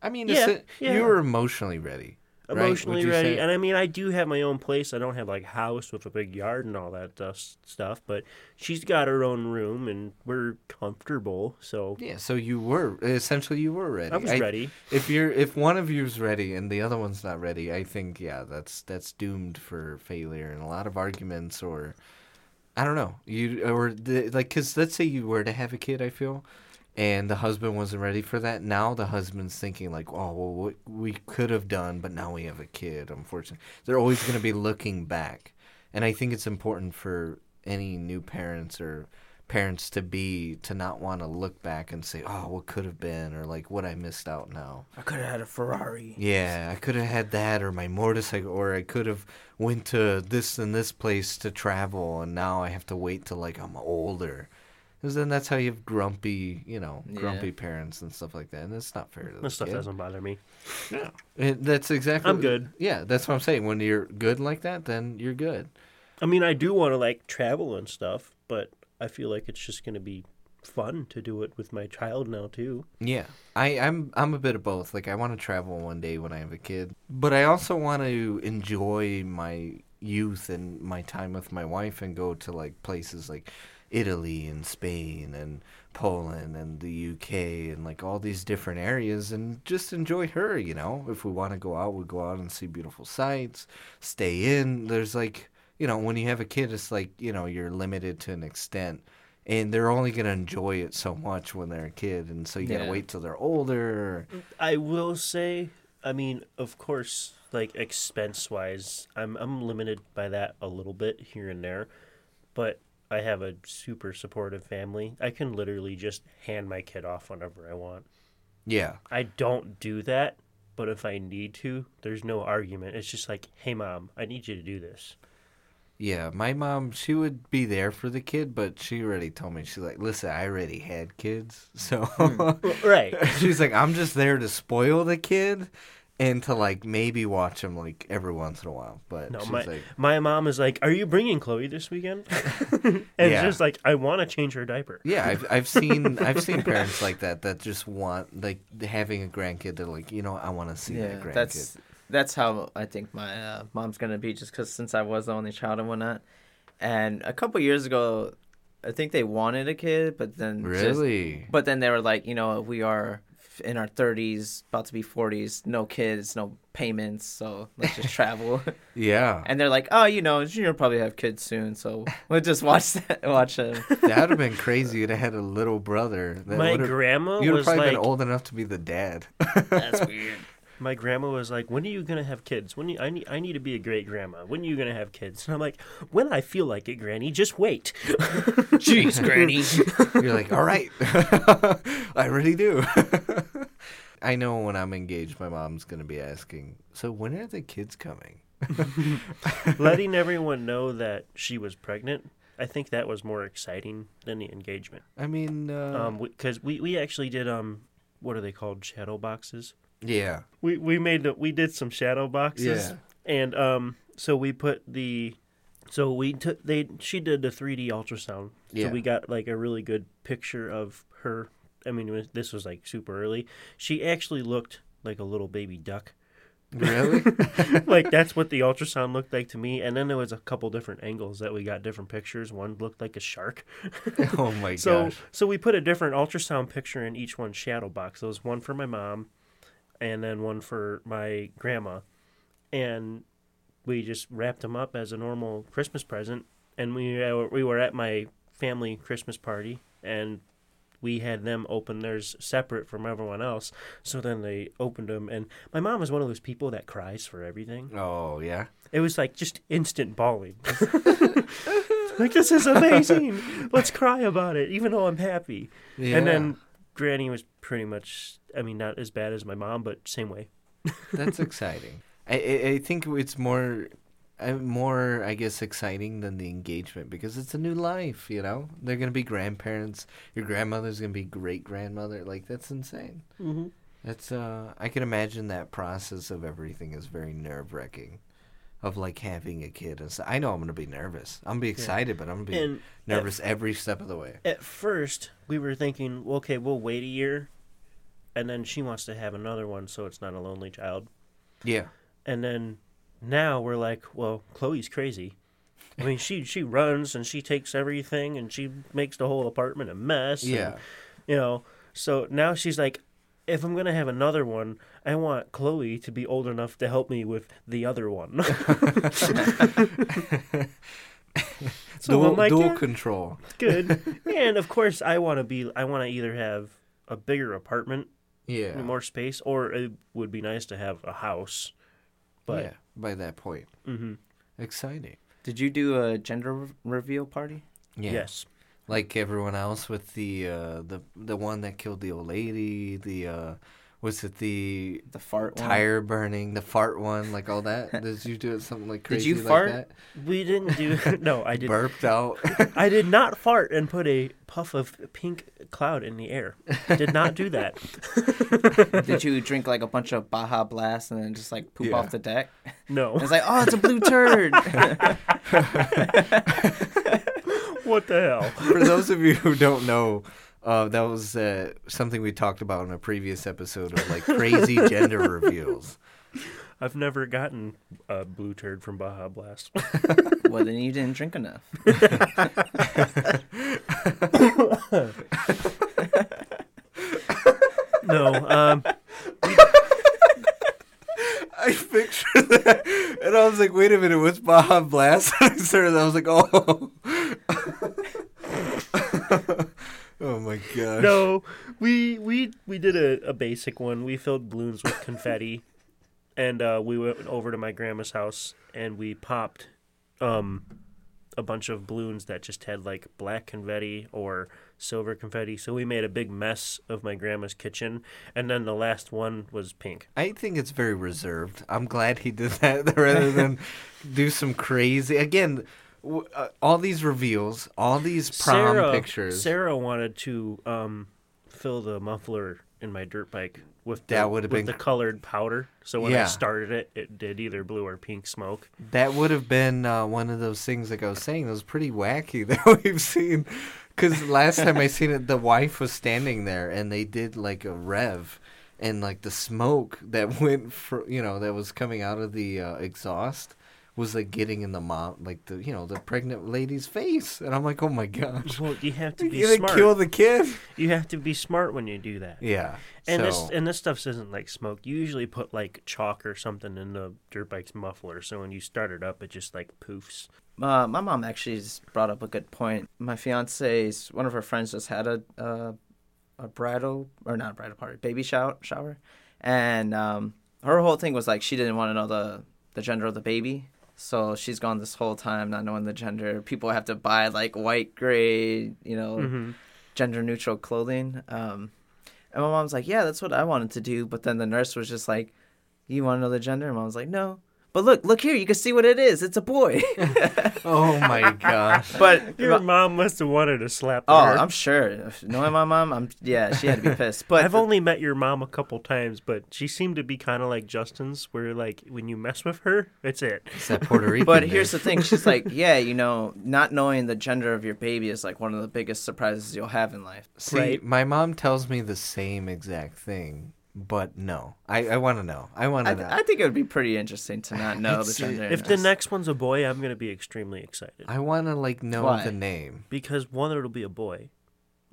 I mean, Yeah, it's yeah. you were emotionally ready. Right? Emotionally you ready. say? And I mean, I do have my own place. I don't have like a house with a big yard and all that uh, stuff. But she's got her own room, and we're comfortable. So Yeah, so you were essentially you were ready. I was ready. If you're if one of you's ready and the other one's not ready, I think yeah, that's that's doomed for failure and a lot of arguments or I don't know. You or the, like cuz let's say you were to have a kid, I feel, and the husband wasn't ready for that. Now the husband's thinking like, "Oh, well what we could have done, but now we have a kid, unfortunately." They're always going to be looking back. And I think it's important for any new parents or parents to be to not want to look back and say, "Oh, what could have been," or like, "What I missed out now." I could have had a Ferrari. Yeah, I could have had that, or my motorcycle, or I could have went to this and this place to travel, and now I have to wait till like I'm older. Because then that's how you have grumpy, you know, Yeah. grumpy parents and stuff like that, and it's not fair to This stuff kid. doesn't bother me. It, that's exactly. I'm good. Yeah, that's what I'm saying. When you're good like that, then you're good. I mean, I do want to like travel and stuff, but I feel like it's just gonna be fun to do it with my child now too. Yeah, I, I'm I'm a bit of both. Like I want to travel one day when I have a kid, but I also want to enjoy my youth and my time with my wife and go to like places like Italy and Spain and Poland and the UK and like all these different areas and just enjoy her. You know, if we want to go out, we go out and see beautiful sights, stay in. There's like you know when you have a kid, it's like you know you're limited to an extent and they're only gonna enjoy it so much when they're a kid, and so you gotta wait till they're older. I will say, I mean, of course, like expense wise, I'm I'm limited by that a little bit here and there, but I have a super supportive family. I can literally just hand my kid off whenever I want. Yeah, I don't do that, but if I need to, there's no argument. It's just like, hey mom, I need you to do this. yeah. My mom, she would be there for the kid, but she already told me she's like, "Listen, I already had kids, so hmm. right. she's like, I'm just there to spoil the kid." And to like maybe watch him like every once in a while, but No, my like, my mom is like, "Are you bringing Chloe this weekend?" and it's Yeah. just like, I want to change her diaper. Yeah, I've I've seen I've seen parents like that that just want like having a grandkid. They're like, you know, I want to see Yeah, that grandkid. that's that's how I think my uh, mom's gonna be, just because since I was the only child and whatnot. And a couple years ago, I think they wanted a kid, but then just- Really? but then they were like, you know, we are in our thirties, about to be forties, no kids, no payments, so let's just travel. Yeah. and they're like, oh, you know, you'll probably have kids soon, so we'll just watch that, watch them. That'd have been crazy. You'd have had a little brother. That My would've- grandma You'd have was probably like, been old enough to be the dad. That's weird. my grandma was like, "When are you gonna have kids? When you, I need I need to be a great grandma. When are you gonna have kids?" And I'm like, "When I feel like it, Granny. Just wait." Jeez, Granny. You're like, all right, I really do. I know when I'm engaged, my mom's gonna be asking, "So when are the kids coming?" Letting everyone know that she was pregnant, I think that was more exciting than the engagement. I mean, uh, Um, because we, we actually did um, what are they called? Shadow boxes. Yeah, We we made we did some shadow boxes. Yeah. And um, so we put the, so we took they she did the 3D ultrasound. Yeah. So we got like a really good picture of her. I mean, was- this was like super early. She actually looked like a little baby duck. really? like that's what the ultrasound looked like to me. And then there was a couple different angles that we got different pictures. One looked like a shark. oh my So gosh! so we put a different ultrasound picture in each one's shadow box. There was one for my mom, and then one for my grandma, and we just wrapped them up as a normal Christmas present. And we uh, we were at my family Christmas party, and we had them open theirs separate from everyone else. So then they opened them, and my mom is one of those people that cries for everything. Oh yeah. It was like just instant bawling. like this is amazing. Let's cry about it, even though I'm happy. Yeah. And then Granny was pretty much, I mean, not as bad as my mom, but same way. That's exciting. I, I think it's more, uh, more I guess exciting than the engagement because it's a new life. You know, they're gonna be grandparents. Your grandmother's gonna be great grandmother. Like that's insane. Mm-hmm. That's uh, I can imagine that process of everything is very nerve wracking, of like having a kid. And so, I know I'm gonna be nervous. I'm gonna be excited, but I'm gonna be And nervous every step of the way. At first, we were thinking, well, okay, we'll wait a year, and then she wants to have another one, so it's not a lonely child. Yeah. And then now we're like, well, Chloe's crazy. I mean, she she runs and she takes everything and she makes the whole apartment a mess. and, Yeah. you know, so now she's like, if I'm gonna have another one, I want Chloe to be old enough to help me with the other one. so dual like, dual yeah, control. good. and of course, I want to be. I want to either have a bigger apartment, Yeah. more space, or it would be nice to have a house. But yeah. By that point, hmm exciting. Did you do a gender re- reveal party? Yeah. yes, like everyone else with the uh the the one that killed the old lady the uh was it the The fart one? tire burning the fart one like all that did you do it something like Did crazy you like fart? that we didn't do. no, I did. burped out I did not fart and put a puff of pink cloud in the air. Did not do that. Did you drink like a bunch of Baja Blast and then just like poop Yeah. off the deck? No. It's like, oh, it's a blue turd. what the hell? for those of you who don't know uh, that was uh, something we talked about in a previous episode of like crazy gender reveals. I've never gotten a blue turd from Baja Blast. well, then you didn't drink enough. no. Um. I pictured that, and I was like, "Wait a minute, what's Baja Blast?" I started, I was like, "Oh, oh my gosh!" No, we we we did a, a basic one. We filled balloons with confetti, and uh, we went over to my grandma's house and we popped um a bunch of balloons that just had like black confetti or silver confetti. So we made a big mess of my grandma's kitchen, and then the last one was pink. I think it's very reserved. I'm glad he did that rather than do some crazy. Again, uh, all these reveals, all these prom Sarah, pictures. Sarah wanted to um fill the muffler in my dirt bike with the, That would've been- the colored powder. So when I started it, it did either blue or pink smoke. That would have been uh, one of those things, like I was saying, that was pretty wacky that we've seen. Because last time I seen it, the wife was standing there and they did like a rev. and like the smoke that went for you know that was coming out of the uh, exhaust was like getting in the mom like the you know the pregnant lady's face, and I'm like, oh my gosh, Well, you have to be you gonna smart. kill the kid? You have to be smart when you do that. Yeah, And so, this and this stuff isn't like smoke. You usually put like chalk or something in the dirt bike's muffler, so when you start it up, it just like poofs. Uh, my mom actually just brought up a good point. My fiance's one of her friends just had a uh, a bridal or not a bridal party, baby shower shower, and um, her whole thing was like she didn't want to know the the gender of the baby. So she's gone this whole time not knowing the gender. People have to buy like white, gray, you know, Mm-hmm. gender neutral clothing. Um, and my mom's like, yeah, that's what I wanted to do. But then the nurse was just like, you want to know the gender? And mom's like, no. But look, look here, you can see what it is. It's a boy. oh my gosh, but Your mom must have wanted to slap Oh, her. I'm sure. Knowing my mom, I'm yeah, she had to be pissed. But I've only met your mom a couple times, but she seemed to be kind of like Justin's, where like when you mess with her, it's it. it's that Puerto Rican. but here's the thing. She's like, yeah, you know, not knowing the gender of your baby is like one of the biggest surprises you'll have in life. See, Right. my mom tells me the same exact thing, but no, I, I want to know. I want to know. I think it would be pretty interesting to not know the gender. If the next one's a boy, I'm gonna be extremely excited I want to like know Why? the name. because one, it'll be a boy.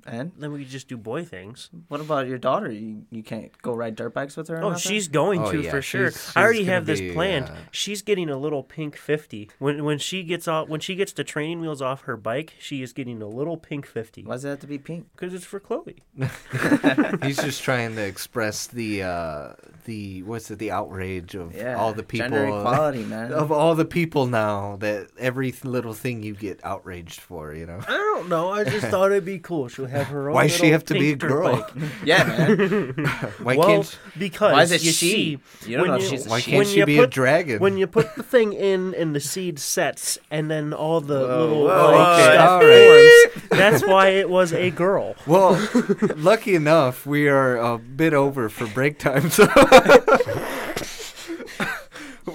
And Then we could just do boy things. what about your daughter? You you can't go ride dirt bikes with her. or Oh, she's going Oh, to yeah, for sure. she's- I already have gonna this be, planned. uh, She's getting a little pink fifty when when she gets off when she gets the training wheels off her bike. She is getting a little pink fifty Why does it have to be pink? because it's for Chloe. He's just trying to express the uh the what's it the outrage of Yeah, all the people gender equality, man. of all the people now that every little thing you get outraged for, you know. I don't know. I just thought it'd be cool. She'll have her own. Why does she have to be a girl? bike. yeah, man. Why well, can't because Why is it you she? see, You don't when know if you- she's why she. can't she you be a dragon? when you put the thing in and the seed sets, and then all the little whoa, like, okay, stuff all right. forms, that's why it was a girl. well, lucky enough, we are a bit over for break time, so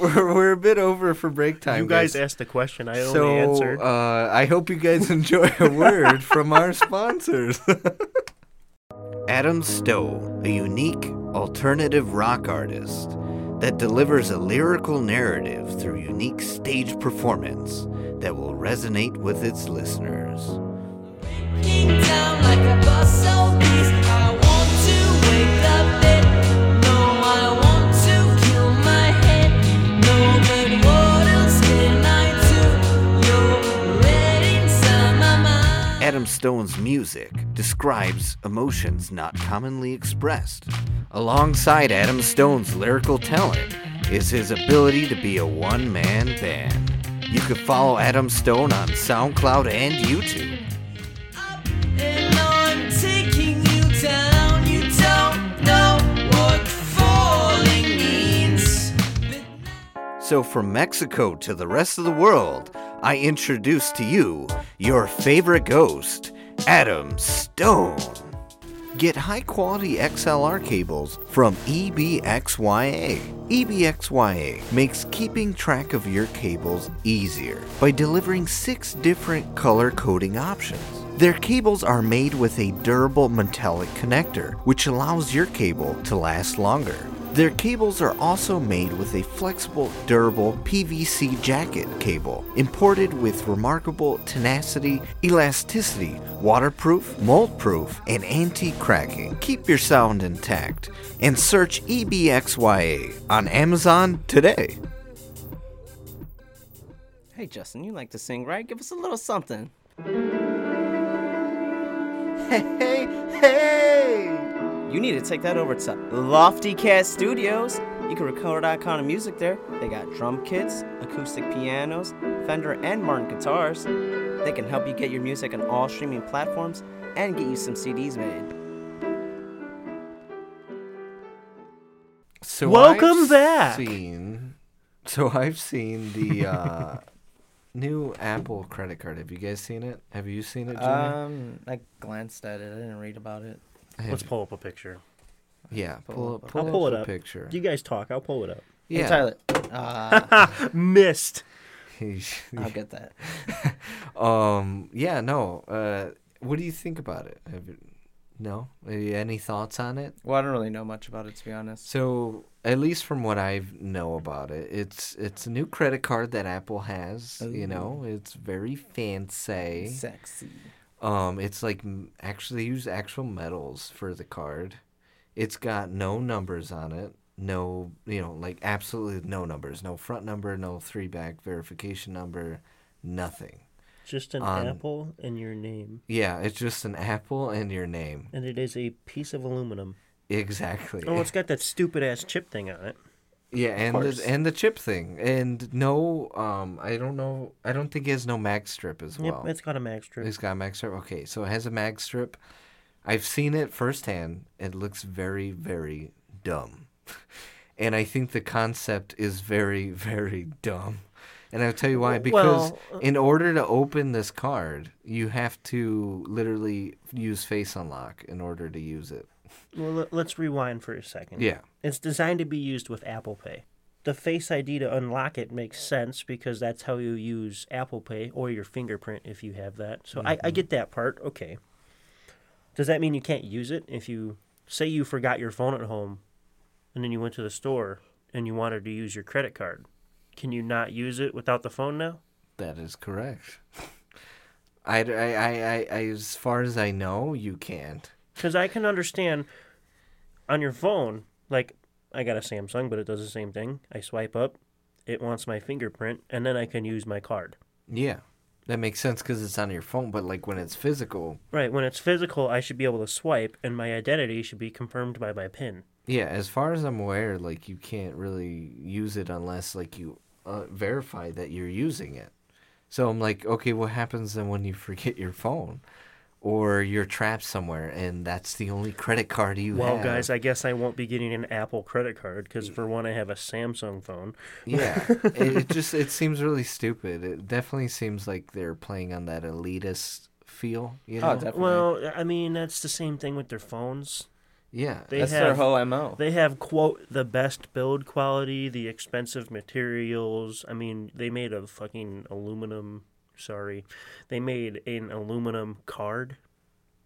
we're, we're a bit over for break time. you guys asked the question. I only so answered. uh, I hope you guys enjoy a word from our sponsors. Adam Stone, a unique alternative rock artist that delivers a lyrical narrative through unique stage performance that will resonate with its listeners. Adam Stone's music describes emotions not commonly expressed. Alongside Adam Stone's lyrical talent is his ability to be a one man band. You can follow Adam Stone on SoundCloud and YouTube. So, from Mexico to the rest of the world, I introduce to you your favorite ghost, Adam Stone. Get high quality XLR cables from EBXYA. EBXYA makes keeping track of your cables easier by delivering six different color coding options. Their cables are made with a durable metallic connector, which allows your cable to last longer. Their cables are also made with a flexible, durable PVC jacket cable, imported with remarkable tenacity, elasticity, waterproof, mold-proof, and anti-cracking. Keep your sound intact and search E EBXYA on Amazon today. Hey, Justin, you like to sing, right? Give us a little something. Hey, hey, hey! You need to take that over to Lofty Cat Studios. You can record that kind of music there. They got drum kits, acoustic pianos, Fender and Martin guitars. They can help you get your music on all streaming platforms and get you some CDs made. So Welcome I've back. Seen, so I've seen the uh, new Apple credit card. Have you guys seen it? Have you seen it, Junior? Um, I glanced at it. I didn't read about it. Have- Let's pull up a picture. yeah, pull pull, up- pull, I'll pull up it up. picture. You guys talk. I'll pull it up. yeah, Hey, Tyler. Uh, Missed. I'll get that. um, yeah, no. Uh, what do you think about it? Have you, No. Any thoughts on it? Well, I don't really know much about it to be honest. So, at least from what I know about it, it's it's a new credit card that Apple has. You know, it's very fancy. Sexy. Um, it's like actually they use actual metals for the card. It's got no numbers on it. No, you know, like absolutely no numbers. No front number. No three back verification number. Nothing. Just an On- apple and your name. Yeah, it's just an apple and your name. And it is a piece of aluminum. Exactly. Oh, it's got that stupid ass chip thing on it. Yeah, and the and the chip thing, and no, um, I don't know. I don't think it has no mag strip as well. Yep, it's got a mag strip. It's got a mag strip. Okay, so it has a mag strip. I've seen it firsthand. It looks very, very dumb, and I think the concept is very, very dumb. And I'll tell you why. Because Well, uh, in order to open this card, you have to literally use Face Unlock in order to use it. Well, let- let's rewind for a second. Yeah. It's designed to be used with Apple Pay. The Face ID to unlock it makes sense because that's how you use Apple Pay or your fingerprint if you have that. So I, I mm-hmm. get that part. Okay. Does that mean you can't use it if you say you forgot your phone at home and then you went to the store and you wanted to use your credit card? Can you not use it without the phone now? That is correct. I, I, I, I, as far as I know, you can't. Because I can understand on your phone, like I got a Samsung, but it does the same thing. I swipe up, it wants my fingerprint, and then I can use my card. Yeah, that makes sense because it's on your phone. But like when it's physical, Right, when it's physical, I should be able to swipe, and my identity should be confirmed by my PIN. yeah, as far as I'm aware, like you can't really use it unless like you uh, verify that you're using it. So I'm like, okay, what happens then when you forget your phone, or you're trapped somewhere and that's the only credit card you Well, have? Well, guys, I guess I won't be getting an Apple credit card because for one, I have a Samsung phone. Yeah, it, it just it seems really stupid. It definitely seems like they're playing on that elitist feel. You oh, know? Oh, definitely. Well, I mean, that's the same thing with their phones. yeah. They That's have their whole mo. They have quote the best build quality, the expensive materials. I mean, they made a fucking aluminum. Sorry, they made an aluminum card.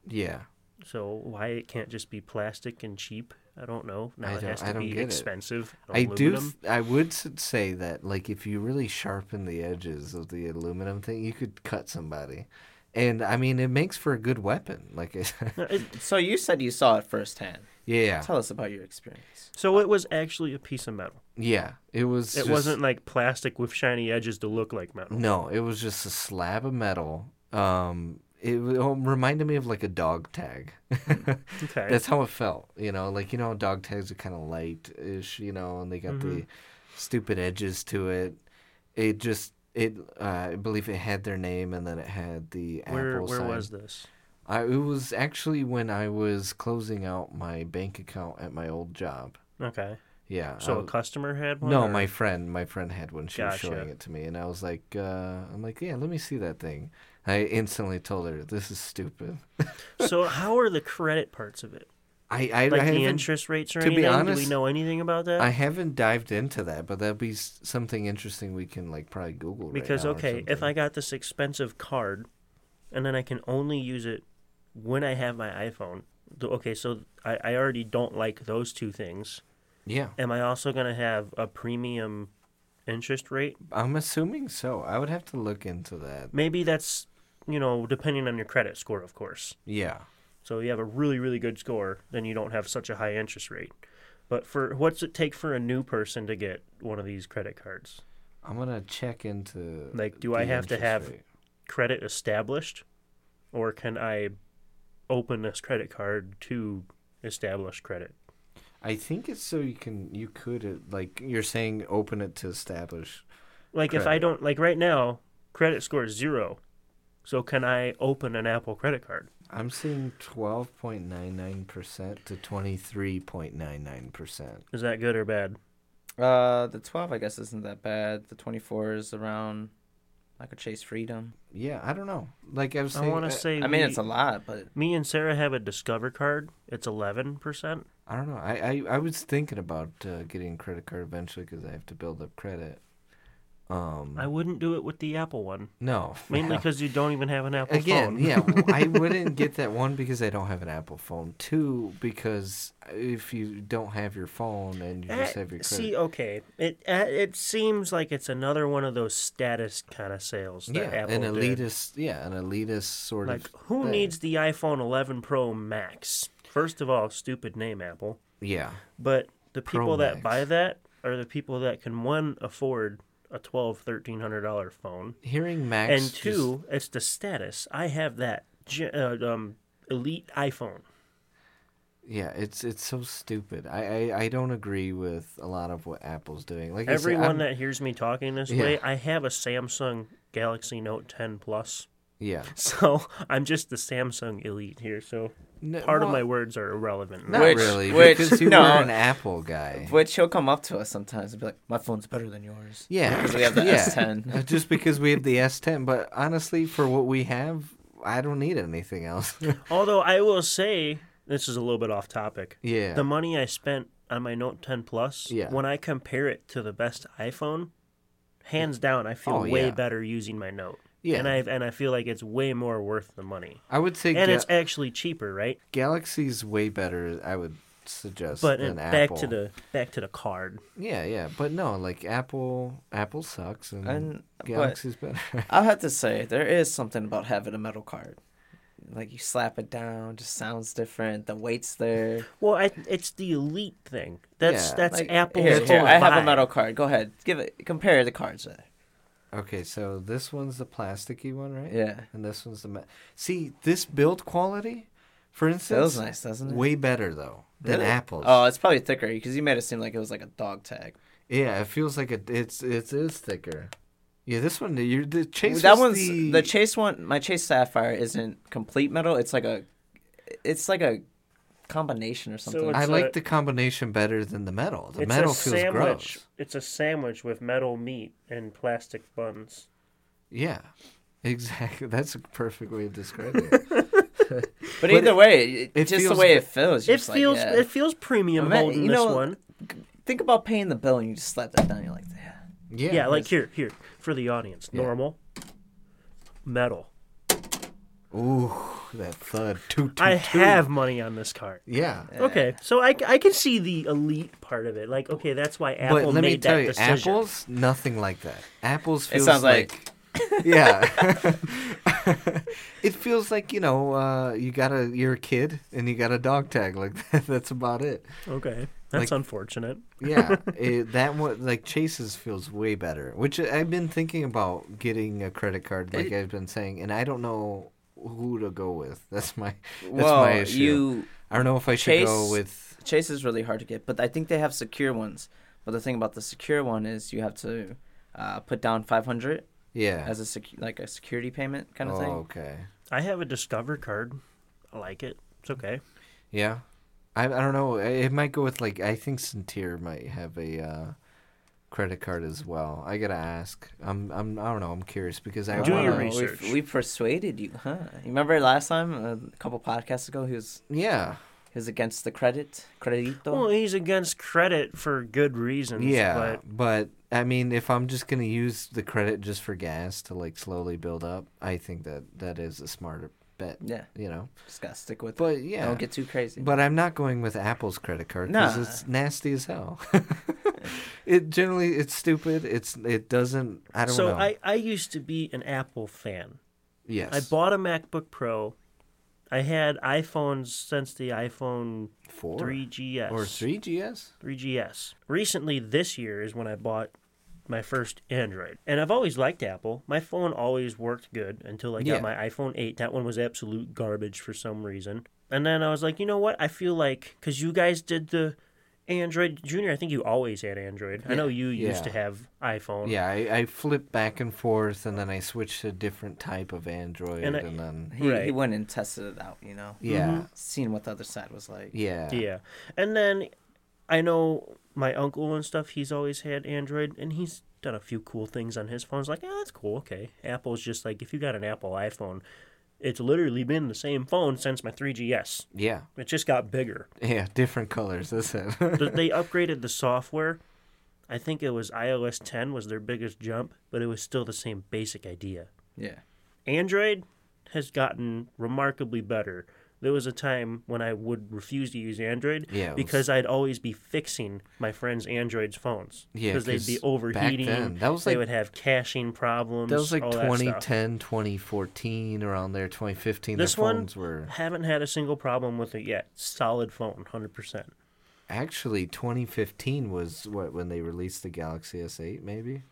yeah. So why it can't just be plastic and cheap? I don't know. Now I it don't- has I to don't be expensive. I do. I would say that, like, if you really sharpen the edges of the aluminum thing, you could cut somebody. And I mean, it makes for a good weapon. Like, I said. No, it- So you said you saw it firsthand. Yeah, Tell us about your experience. so it was actually a piece of metal. yeah. It was. It just- wasn't like plastic with shiny edges to look like metal. No, it was just a slab of metal. Um, it, reminded me of like a dog tag. Okay. That's how it felt. You know, like you know, dog tags are kind of light-ish. You know, and they got Mm-hmm. the stupid edges to it. It just. It, uh, I believe it had their name, and then it had the where Apple where sign. was this? I, it was actually when I was closing out my bank account at my old job. Okay. Yeah. So a customer had one. no, or- my friend, my friend had one. She was showing it to me, and I was like, uh, I'm like, yeah, let me see that thing. I instantly told her, this is stupid. so how are the credit parts of it? I, I, Like I the interest rates or to be anything? Do we know anything about that? I haven't dived into that, but that'd be something interesting we can like probably Google. right Because or okay, if. I got this expensive card, and then I can only use it when I have my iPhone. th- Okay, so I, I already don't like those two things. yeah, Am I also gonna have a premium interest rate? I'm assuming so. I would have to look into that. Maybe that's you know depending on your credit score, of course. Yeah, So you have a really really good score, then you don't have such a high interest rate. But for what's it take for a new person to get one of these credit cards? I'm gonna check into. Like, do I have to have- rate. Credit established, or can I open this credit card to establish credit? I think it's so you can you could uh, like you're saying open it to establish. Like if I don't like right now, credit score is zero. So can I open an Apple credit card? I'm seeing 12.99% to 23.99%. Is that good or bad? Uh, the 12, I guess, isn't that bad. The 24 is around like could Chase Freedom. Yeah, I don't know. Like I was I want to say I mean, it's a lot, but me and Sarah have a Discover card. It's eleven percent. I don't know. I, I, I was thinking about uh, getting a credit card eventually because I have to build up credit. Um, I wouldn't do it with the Apple one, no, mainly because you don't even have an Apple Again, phone. yeah, I wouldn't get that one because I don't have an Apple phone. Two, because if you don't have your phone and you just Eh, have your credit, See, okay, it uh, it seems like it's another one of those status kind of sales that yeah, Apple an did. elitist, yeah, an elitist sort Like, of. Like, who thing. needs the iPhone 11 Pro Max? First of all, stupid name, Apple. Yeah, But the Pro people that Max. buy that are the people that can one afford a twelve, thirteen hundred dollar phone, hearing Max and just- two, it's the status. I have that uh, um, elite iPhone. yeah, it's it's so stupid. I, I I don't agree with a lot of what Apple's doing. Like Everyone I'm- that hears me talking this Yeah. way, I have a Samsung Galaxy Note 10 Plus. yeah, So I'm just the Samsung elite here. So No, part of my words are irrelevant. Not Which- really, which- because you no. were an Apple guy. Which he'll come up to us sometimes and be like, "My phone's better than yours." Yeah, because we have the yeah. S10. Uh, just because we have the S10. But honestly, for what we have, I don't need anything else. Although I will say, this is a little bit off topic. yeah, The money I spent on my Note 10 Plus, Yeah. when I compare it to the best iPhone, hands down, I feel Oh, way yeah. better using my Note. Yeah. And I and I feel like it's way more worth the money. I would say And Ga- it's actually cheaper, right? Galaxy's way better. I would suggest But than uh, back Apple. to the back to the card. yeah, yeah, but no, like Apple, Apple sucks, and, And but Galaxy's better. I'll have to say there is something about having a metal card. Like you slap it down, just sounds different. The weight's there. Well, I, it's the elite thing. That's Yeah. that's Like, Apple's Here, whole here, I have a vibe. metal card. Go ahead, give it. Compare the cards there. Okay, so this one's the plasticky one, right? Yeah, And this one's the ma- see this build quality, for instance, feels nice, doesn't it? way better though than Really? Apple's. Oh, it's probably thicker because you made it seem like it was like a dog tag. yeah, it feels like it. It's it is thicker. Yeah, this one, you're the chase. that one's the, the... chase one. My chase sapphire isn't complete metal. It's like a, it's like a combination or So something. it's I like a- the combination better than the metal. The It's metal a feels sandwich. gross. It's a sandwich with metal meat and plastic buns. Yeah, exactly. That's a perfect way of describing it. but, but either it- way, it, it just the way it feels. It you're like, feels yeah. it feels premium Ima- holding you this know, one. Think about paying the bill and you just slap that down. You're like, yeah. Yeah, Yeah, like here, here for the audience. Yeah. Normal, metal. Ooh, that thud. Toot, toot, I toot. have money on this card. Yeah. Okay, so I, I can see the elite part of it. Like, okay, that's why Apple but let made me tell that you, decision. Apple's nothing like that. Apple's It feels sounds like- yeah. it feels like you know, uh, you got a you're a kid and you got a dog tag like that. That's about it. Okay, that's Like- unfortunate. Yeah, it, that one like Chase's feels way better. Which I've been thinking about getting a credit card, like It- I've been saying, and I don't know who to go with. That's my that's well, my issue. you I don't know if I should go with Chase is really hard to get, but I think they have secure ones. But the thing about the secure one is you have to uh, put down five hundred yeah. as a secu- like a security payment kind of oh, thing. okay. I have a Discover card. I like it. It's okay. Yeah, I I don't know. It might go with like I think Centier might have a uh, credit card as well. I gotta ask. I'm I'm I don't know. I'm curious because I Do your research. We, we persuaded you, huh? You remember last time, uh, a couple podcasts ago, he was Yeah, he was against the credit, credito. Well, he's against credit for good reasons. yeah. but But I mean, if I'm just gonna use the credit just for gas to like slowly build up, I think that that is a smarter bet. yeah, You know. just gotta stick with. it. But yeah. Don't get too crazy. But I'm not going with Apple's credit card because Nah. it's nasty as hell. it generally it's stupid. It's it doesn't. I don't so know. I I used to be an Apple fan. yes. I bought a MacBook Pro. I had iPhones since the iPhone four 3GS or three GS. 3GS. Recently, this year is when I bought my first Android. And I've always liked Apple. My phone always worked good until I got Yeah. my iPhone 8. That one was absolute garbage for some reason. And then I was like, you know what? I feel like, because you guys did the Android Junior, I think you always had Android. I know you used Yeah. to have iPhone. Yeah, I, I flipped back and forth, and then I switched to a different type of Android, And and, I- then he, he went and tested it out, you know, yeah, seeing what the other side was like. yeah, Yeah. And then I know my uncle and stuff, he's always had Android and he's done a few cool things on his phone. It's like, yeah, that's cool. Okay. Apple's just like, if you got an Apple iPhone, it's literally been the same phone since my 3GS. yeah, It just got bigger. yeah. Different colors. That's it. Th- they upgraded the software. I think it was iOS 10 was their biggest jump, but it was still the same basic idea. Yeah. Android has gotten remarkably better. There was a time when I would refuse to use Android Yeah, it was- because I'd always be fixing my friends' Android's phones. Yeah, because they'd be 'cause back overheating. then, that was like, they would have caching problems. That was like all that stuff. 2010, 2014, around there, 2015. This the one phones were haven't had a single problem with it yet. Solid phone, hundred percent. actually 2015 was what when they released the Galaxy S8, maybe.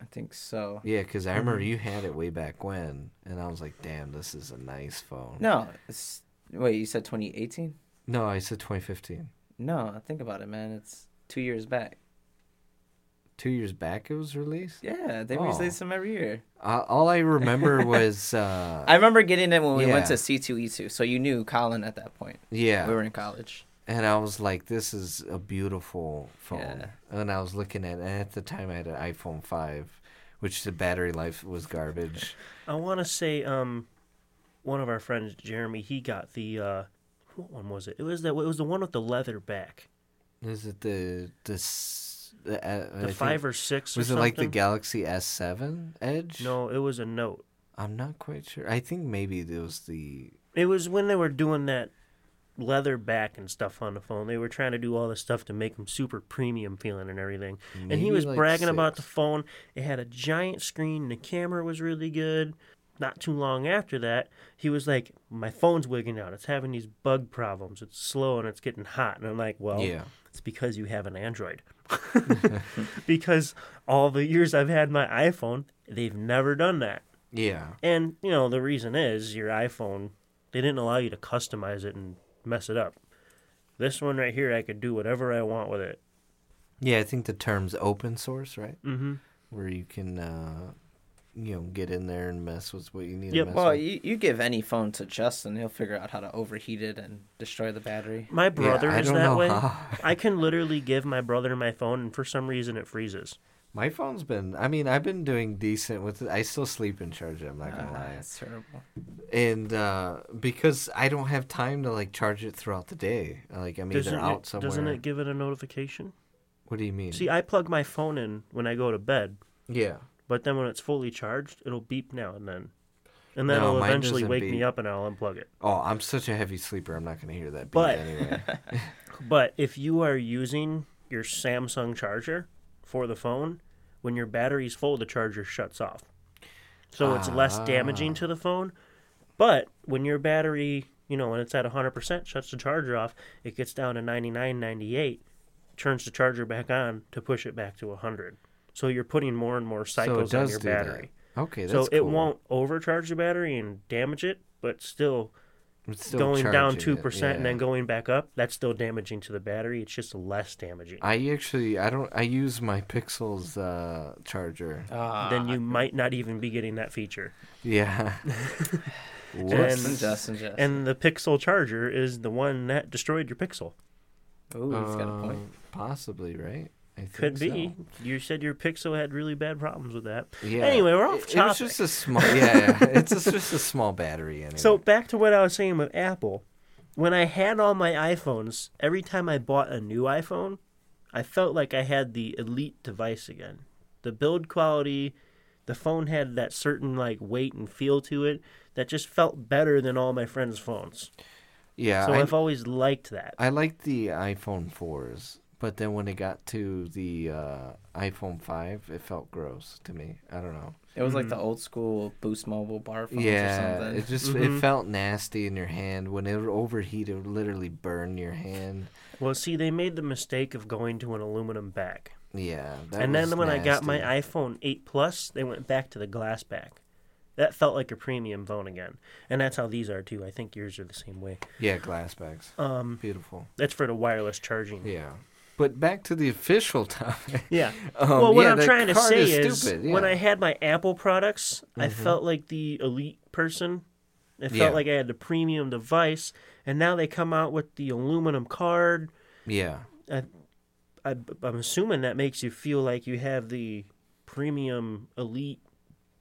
I think so. Yeah, because I remember Mm-hmm. you had it way back when, and I was like, "Damn, this is a nice phone." No, it's wait. You said 2018? no, I said 2015. No, think about it, man. It's two years back. Two years back, it was released. Yeah, they Oh. release them every year. Uh, all I remember was, uh, I remember getting it when we went to C2E2, so you knew Colin at that point. yeah, We were in college. and I was like, "This is a beautiful phone." Yeah. And I was looking at, and at the time, I had an iPhone 5, which the battery life was garbage. I want to say, um, one of our friends, Jeremy, he got the uh, what one was it? It was that it was the one with the leather back, Is it the the the, uh, the think- five or six. Was or it like the. Galaxy S7 Edge? No, it was a Note. I'm not quite sure. I think maybe it was the It was when they were doing that leather back and stuff on the phone. They were trying to do all this stuff to make them super premium feeling and everything. and he was like bragging about the phone. It had a giant screen. The camera was really good. Not too long after that, he was like, "My phone's wigging out. It's having these bug problems. It's slow and it's getting hot." And I'm like, "Well, yeah. it's because you have an Android." because all the years I've had my iPhone, they've never done that. Yeah. And, you know, the reason is your iPhone, they didn't allow you to customize it and mess it up. This one right here, I could do whatever I want with it. Yeah, I think the term's open source, right? Mm-hmm. Where you can uh you know, get in there and mess with what you need Yep. to mess Well, with. you, you give any phone to Justin, he'll figure out how to overheat it and destroy the battery. My brother I is that way. how. I can literally give my brother my phone, and for some reason it freezes. My phone's been I mean, I've been doing decent with it. I still sleep and charge it, I'm not gonna Ah, lie. That's terrible. And uh because I don't have time to like charge it throughout the day. Like I'm Doesn't either out it, somewhere. doesn't it give it a notification? What do you mean? See, I plug my phone in when I go to bed, yeah. But then when it's fully charged, it'll beep now and then. And then No, it'll mine eventually doesn't wake me beep. up and I'll unplug it. Oh, I'm such a heavy sleeper. I'm not gonna hear that beep But- anyway. But if you are using your Samsung charger for the phone, when your battery's full, the charger shuts off. So it's less ah. damaging to the phone. But when your battery, you know, when it's at 100%, shuts the charger off, it gets down to 99, 98, turns the charger back on to push it back to 100. So you're putting more and more so it cycles on your do that. battery. Okay, that's So it cool. won't overcharge the battery and damage it, but still It's still going down 2% it, and then going back up, that's still damaging to the battery. It's just less damaging. I actually I don't I use my Pixels uh charger. Ah, then you might not even be getting that feature. Yeah. And- Justin, Justin, Justin. And the Pixel charger is the one that destroyed your Pixel. Ooh, he's got a point. Uh, Possibly, right? Could be. so. You said your Pixel had really bad problems with that. Yeah. Anyway, we're off it was just a small. Yeah, yeah. it's just, just a small battery. Anyway. So back to what I was saying with Apple. When I had all my iPhones, every time I bought a new iPhone, I felt like I had the elite device again. The build quality, the phone had that certain like weight and feel to it that just felt better than all my friends' phones. yeah, so I, I've always liked that. I like the iPhone fours, but then when it got to the uh, iPhone five, it felt gross to me. I don't know. It was like the old school Boost Mobile bar phones or Yeah, something. it just it felt nasty in your hand. When it would overheat, it would literally burn your hand. Well, see, they made the mistake of going to an aluminum back. Yeah, that and then was when I got my nasty. iPhone 8 Plus, they went back to the glass back. That felt like a premium phone again. And that's how these are too. I think yours are the same way. yeah glass bags, Um, beautiful. that's for the wireless charging. Yeah, but back to the official topic. Yeah. Um, well, what yeah, I'm trying to say is is, stupid, when. I had my Apple products, I Mhm. felt like the elite person. I felt Yeah. like I had the premium device, and now they come out with the aluminum card. yeah, I, I'm assuming that makes you feel like you have the premium elite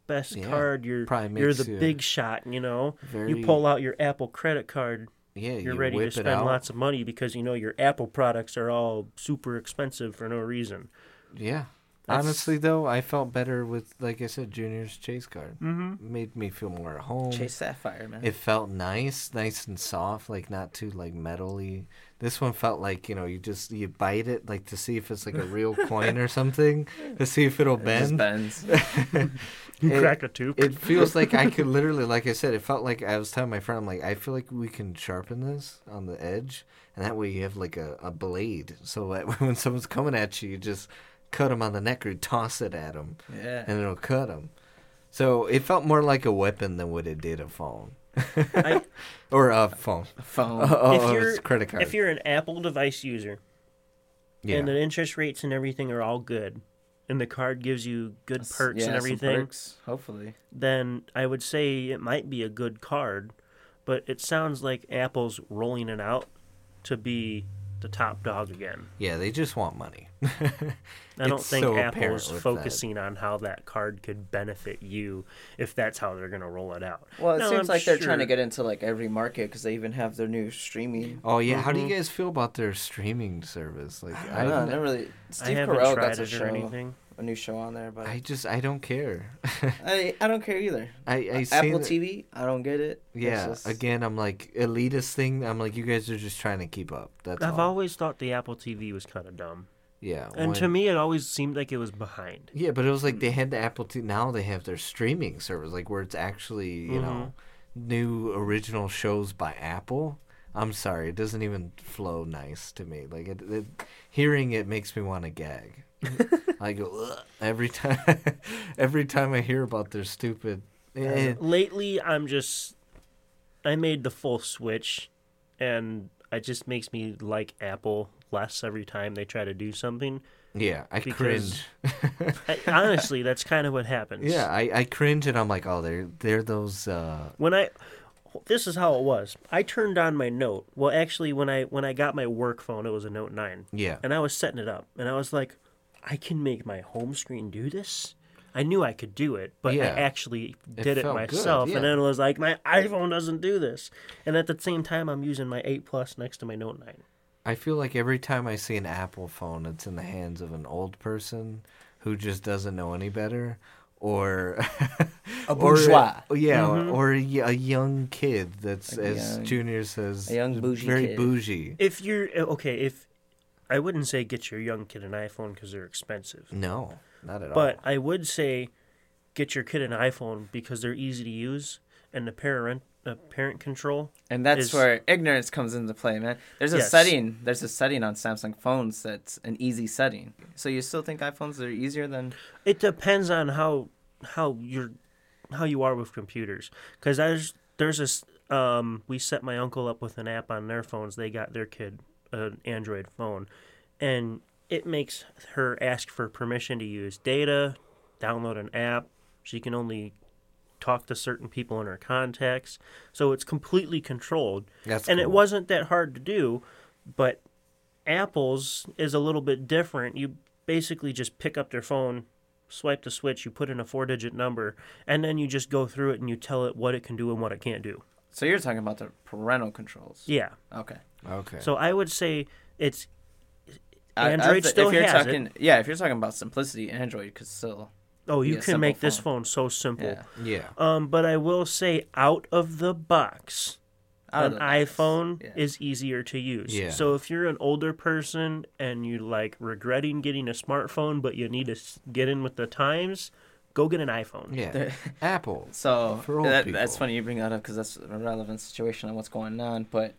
best Yeah, card. You're you're the you big shot. You know, you pull out your Apple credit card. Yeah, You're you ready to spend lots of money because you know your Apple products are all super expensive for no reason. Yeah. That's- Honestly, though, I felt better with, like I said, Junior's chase card. Mm-hmm. Made me feel more at home. Chase Sapphire, man. It felt nice, nice and soft, like not too like metally. This one felt like you know you just you bite it like to see if it's like a real coin or something to see if it'll bend. It just bend. bends. You It- crack a tooth. It feels like I could literally, like I said, it felt like I was telling my friend, I'm like, I feel like we can sharpen this on the edge, and that way you have like a, a blade, so that when someone's coming at you, you just cut him on the neck or toss it at him. Yeah. and it'll cut him. So it felt more like a weapon than what it did a phone, I- or a phone. A phone. Oh, oh, If you're- it's credit card. if you're an Apple device user yeah. and the interest rates and everything are all good, and the card gives you good perks yeah, and everything, perks, hopefully. then I would say it might be a good card. But it sounds like Apple's rolling it out to be the top dog again. yeah, they just want money. I don't think so Apple's apparent with that. focusing on how that card could benefit you if that's how they're going to roll it out. Well, it No, seems I'm like they're trying to get into like every market because they even have their new streaming. Oh yeah, how do you Mhm. guys feel about their streaming service? Like I don't know. I I, never really. I Steve haven't Carell tried got a it or show, anything. A new show on there, but I just I don't care. I I don't care either. I I seen Apple it- TV, I don't get it. Yeah, just- again, I'm like elitist thing. I'm like, you guys are just trying to keep up. That's I've all. always thought the Apple TV was kind of dumb. yeah, And to me, it always seemed like it was behind. yeah, but it was like they had the Apple TV. Now they have their streaming service, like where it's actually you know Mm-hmm. new original shows by Apple. I'm sorry, it doesn't even flow nice to me. Like it, it hearing it makes me want to gag. I go Ugh, every time. every time I hear about their stupid. eh, Lately, I'm just. I made the full switch, and it just makes me like Apple less every time they try to do something. yeah, I cringe. I, honestly, that's kind of what happens. Yeah, I, I cringe and I'm like, oh, they're they're those. uh when I this is how it was. I turned on my note. Well, actually when I when I got my work phone, it was a Note 9. Yeah, And I was setting it up and I was like, I can make my home screen do this. I knew I could do it, but Yeah. I actually did it, felt good, myself. yeah. And then it was like, my iPhone doesn't do this. And at the same time, I'm using my 8 Plus next to my Note 9. I feel like every time I see an Apple phone, it's in the hands of an old person who just doesn't know any better, or A or- bourgeois. yeah, Mhm. or, a young kid that's, A as young- Junior says, a young bougie very kid. bougie. If you're okay, if I wouldn't say get your young kid an iPhone because they're expensive. No, not at all. But. I would say get your kid an iPhone because they're easy to use and the parent uh, parent control. And that's is- where ignorance comes into play, man. There's a Yes. setting. There's a setting on Samsung phones that's an easy setting. So you still think iPhones are easier than? It depends on how how you're how you are with computers. Because there's there's this um we set my uncle up with an app on their phones. They got their kid an Android phone, and it makes her ask for permission to use data, download an app. She can only talk to certain people in her contacts. So it's completely controlled. That's and it wasn't that hard to do, but Apple's is a little bit different. You basically just pick up their phone, swipe the switch, you put in a four digit number, and then you just go through it and you tell it what it can do and what it can't do. So you're talking about the parental controls. Yeah. Okay. Okay. So I would say it's I- I Android still if you're has talking, Yeah, if you're talking about simplicity, Android could still. oh you be a can make simple this phone. phone so simple. Yeah. yeah, Um, but I will say out of the box, Out of an the box. iPhone Yeah. is easier to use. Yeah. So if you're an older person and you like regretting getting a smartphone, but you need to get in with the times, go get an iPhone. yeah. Apple. So that, that's funny you bring that up because that's a relevant situation on what's going on. But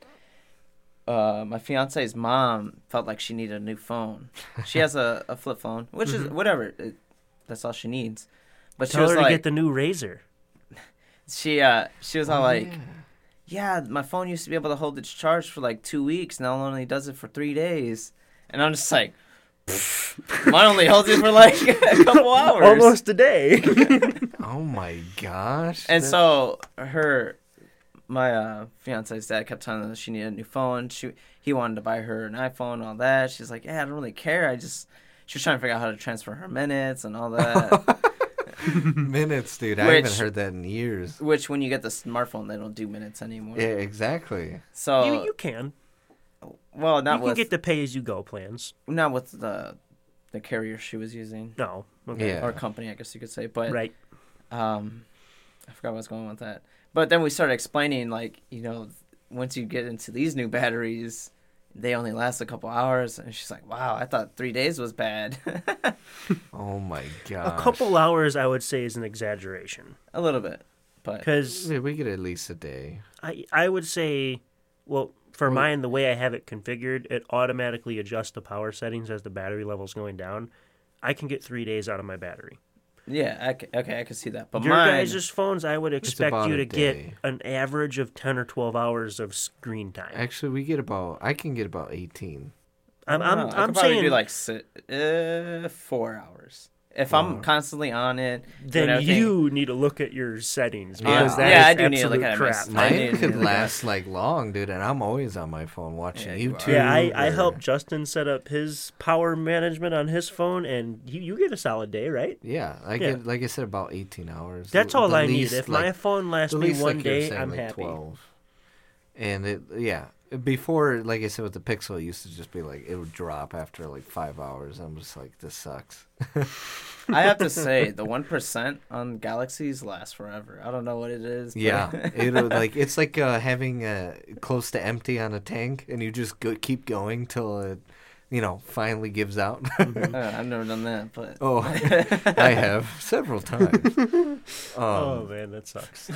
uh, my fiance's mom felt like she needed a new phone. She has a, a flip phone, which is whatever. It, that's all she needs. But she Tell was her to like, get the new Razr. she uh, she was all Oh, like, yeah. yeah, my phone used to be able to hold its charge for like two weeks. Now it only does it for three days. And I'm just like, mine only holds it for like a couple hours. Almost a day. Oh my gosh. And that- so her, my uh, fiance's dad kept telling her she needed a new phone. She he wanted to buy her an iPhone, all that. She's like, yeah, I don't really care. I just she was trying to figure out how to transfer her minutes and all that. minutes, dude. I haven't heard that in years. Which when you get the smartphone, they don't do minutes anymore. Yeah, exactly. So you, you can. Well, not you can with get the pay as you go plans. not with the the carrier she was using No. Okay. Yeah. or company, I guess you could say. But Right. um, I forgot where I was going on with that. But then we started explaining, like, you know, once you get into these new batteries, they only last a couple hours. And she's like, wow, I thought three days was bad. Oh my god! A couple hours, I would say, is an exaggeration. a little bit. But Because Yeah, we get at least a day. I I would say, well, for Well- mine, the way I have it configured, it automatically adjusts the power settings as the battery level's going down. I can get three days out of my battery. yeah, I c okay, I can see that. But Your mine, guys' phones, I would expect you to get an average of ten or twelve hours of screen time. Actually, we get about. I can get about eighteen. I'm I don't I'm, I I'm probably saying do like uh, four hours. If I'm uh-huh. constantly on it, doing then everything- you need to look at your settings Yeah. because that Yeah, is I do need to look absolute at my crap. s- I Mine need could to- last like long, dude, and I'm always on my phone watching Yeah, you are. YouTube. Yeah, I, I or- helped Justin set up his power management on his phone, and you, you get a solid day, right? Yeah, I Yeah. get like I said about 18 hours. That's The- all the I least, need. If like, my phone lasts the me least, one like you were day, saying, I'm like happy. 12. And it yeah, before like I said with the Pixel, it used to just be like it would drop after like 5 hours. I'm just like this sucks. I have to say the one percent on Galaxies lasts forever. I don't know what it is. but- Yeah, it would like it's like uh, having uh, close to empty on a tank, and you just go, keep going till it, you know, finally gives out. Mm-hmm. Uh, I've never done that, but oh, I have several times. Um, oh man, that sucks.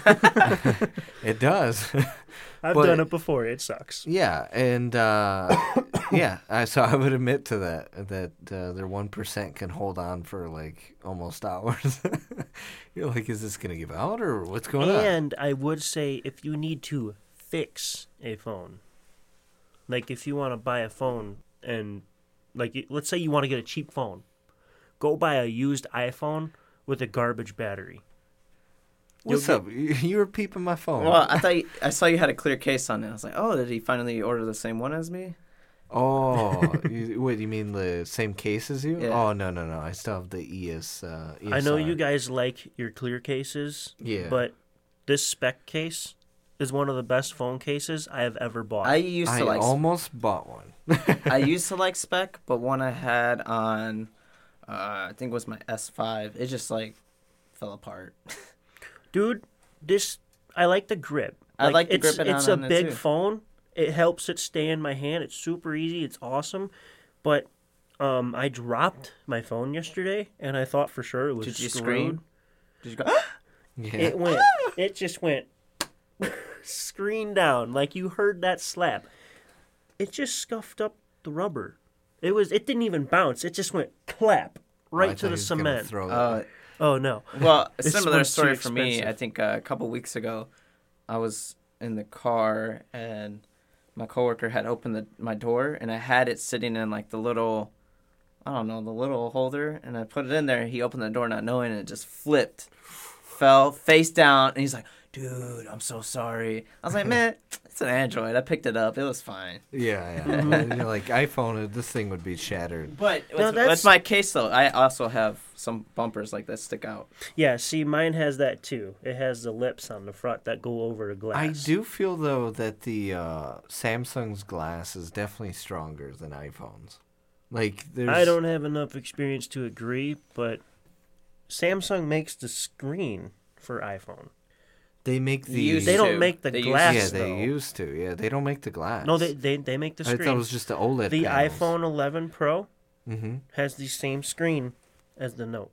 It does. I've but- done it before. It sucks. yeah, and uh, yeah, I, so I would admit to that that uh, their one percent can hold on for like almost hours. You're like, is this gonna give out or what's going on? And I would say if you need to fix a phone, like if you want to buy a phone and like let's say you want to get a cheap phone, go buy a used iPhone with a garbage battery. What's You'll up? You you were peeping my phone. well, I thought you, I saw you had a clear case on it. I was like, oh, did he finally order the same one as me? Oh, you, what you mean the same case as you? Yeah. Oh no no no! I still have the ES. Uh, I know you guys like your clear cases, Yeah, but this Speck case is one of the best phone cases I have ever bought. I used I to like almost bought one. I used to like Speck, but one I had on, uh, I think it was my S5. It just like fell apart. Dude, this I like the grip. I like the it's, grip it It's on- a on it, big too. phone. It helps it stay in my hand. It's super easy. It's awesome. But um, I dropped my phone yesterday, and I thought for sure it was Did you screwed. scream? Did you go? Yeah, It went. it just went screen down like you heard that slap. It just scuffed up the rubber. It was. It didn't even bounce. It just went clap right thought to the cement. throw. Uh, Oh no. well, a This similar story for me. I think uh, a couple weeks ago, I was in the car and my coworker had opened the, my door and I had it sitting in like the little, I don't know, the little holder, and I put it in there. He opened the door not knowing, and it just flipped, fell face down, and he's like, "Dude, I'm so sorry." I was like, "Man, it's an Android. I picked it up. It was fine." yeah, yeah. You're like iPhone, uh, this thing would be shattered. But No, with, that's- with my case though, I also have some bumpers like that stick out. Yeah, see, mine has that too. It has the lips on the front that go over the glass. I do feel though that the uh, Samsung's glass is definitely stronger than iPhone's. Like there's I don't have enough experience to agree, but Samsung makes the screen for iPhone. They make the Used They don't make the They used glass. yeah they though. used to yeah they don't make the glass. No, they, they they make the I screen. thought it was just the OLED. the panels. iPhone 11 Pro Mm-hmm. has the same screen as the Note,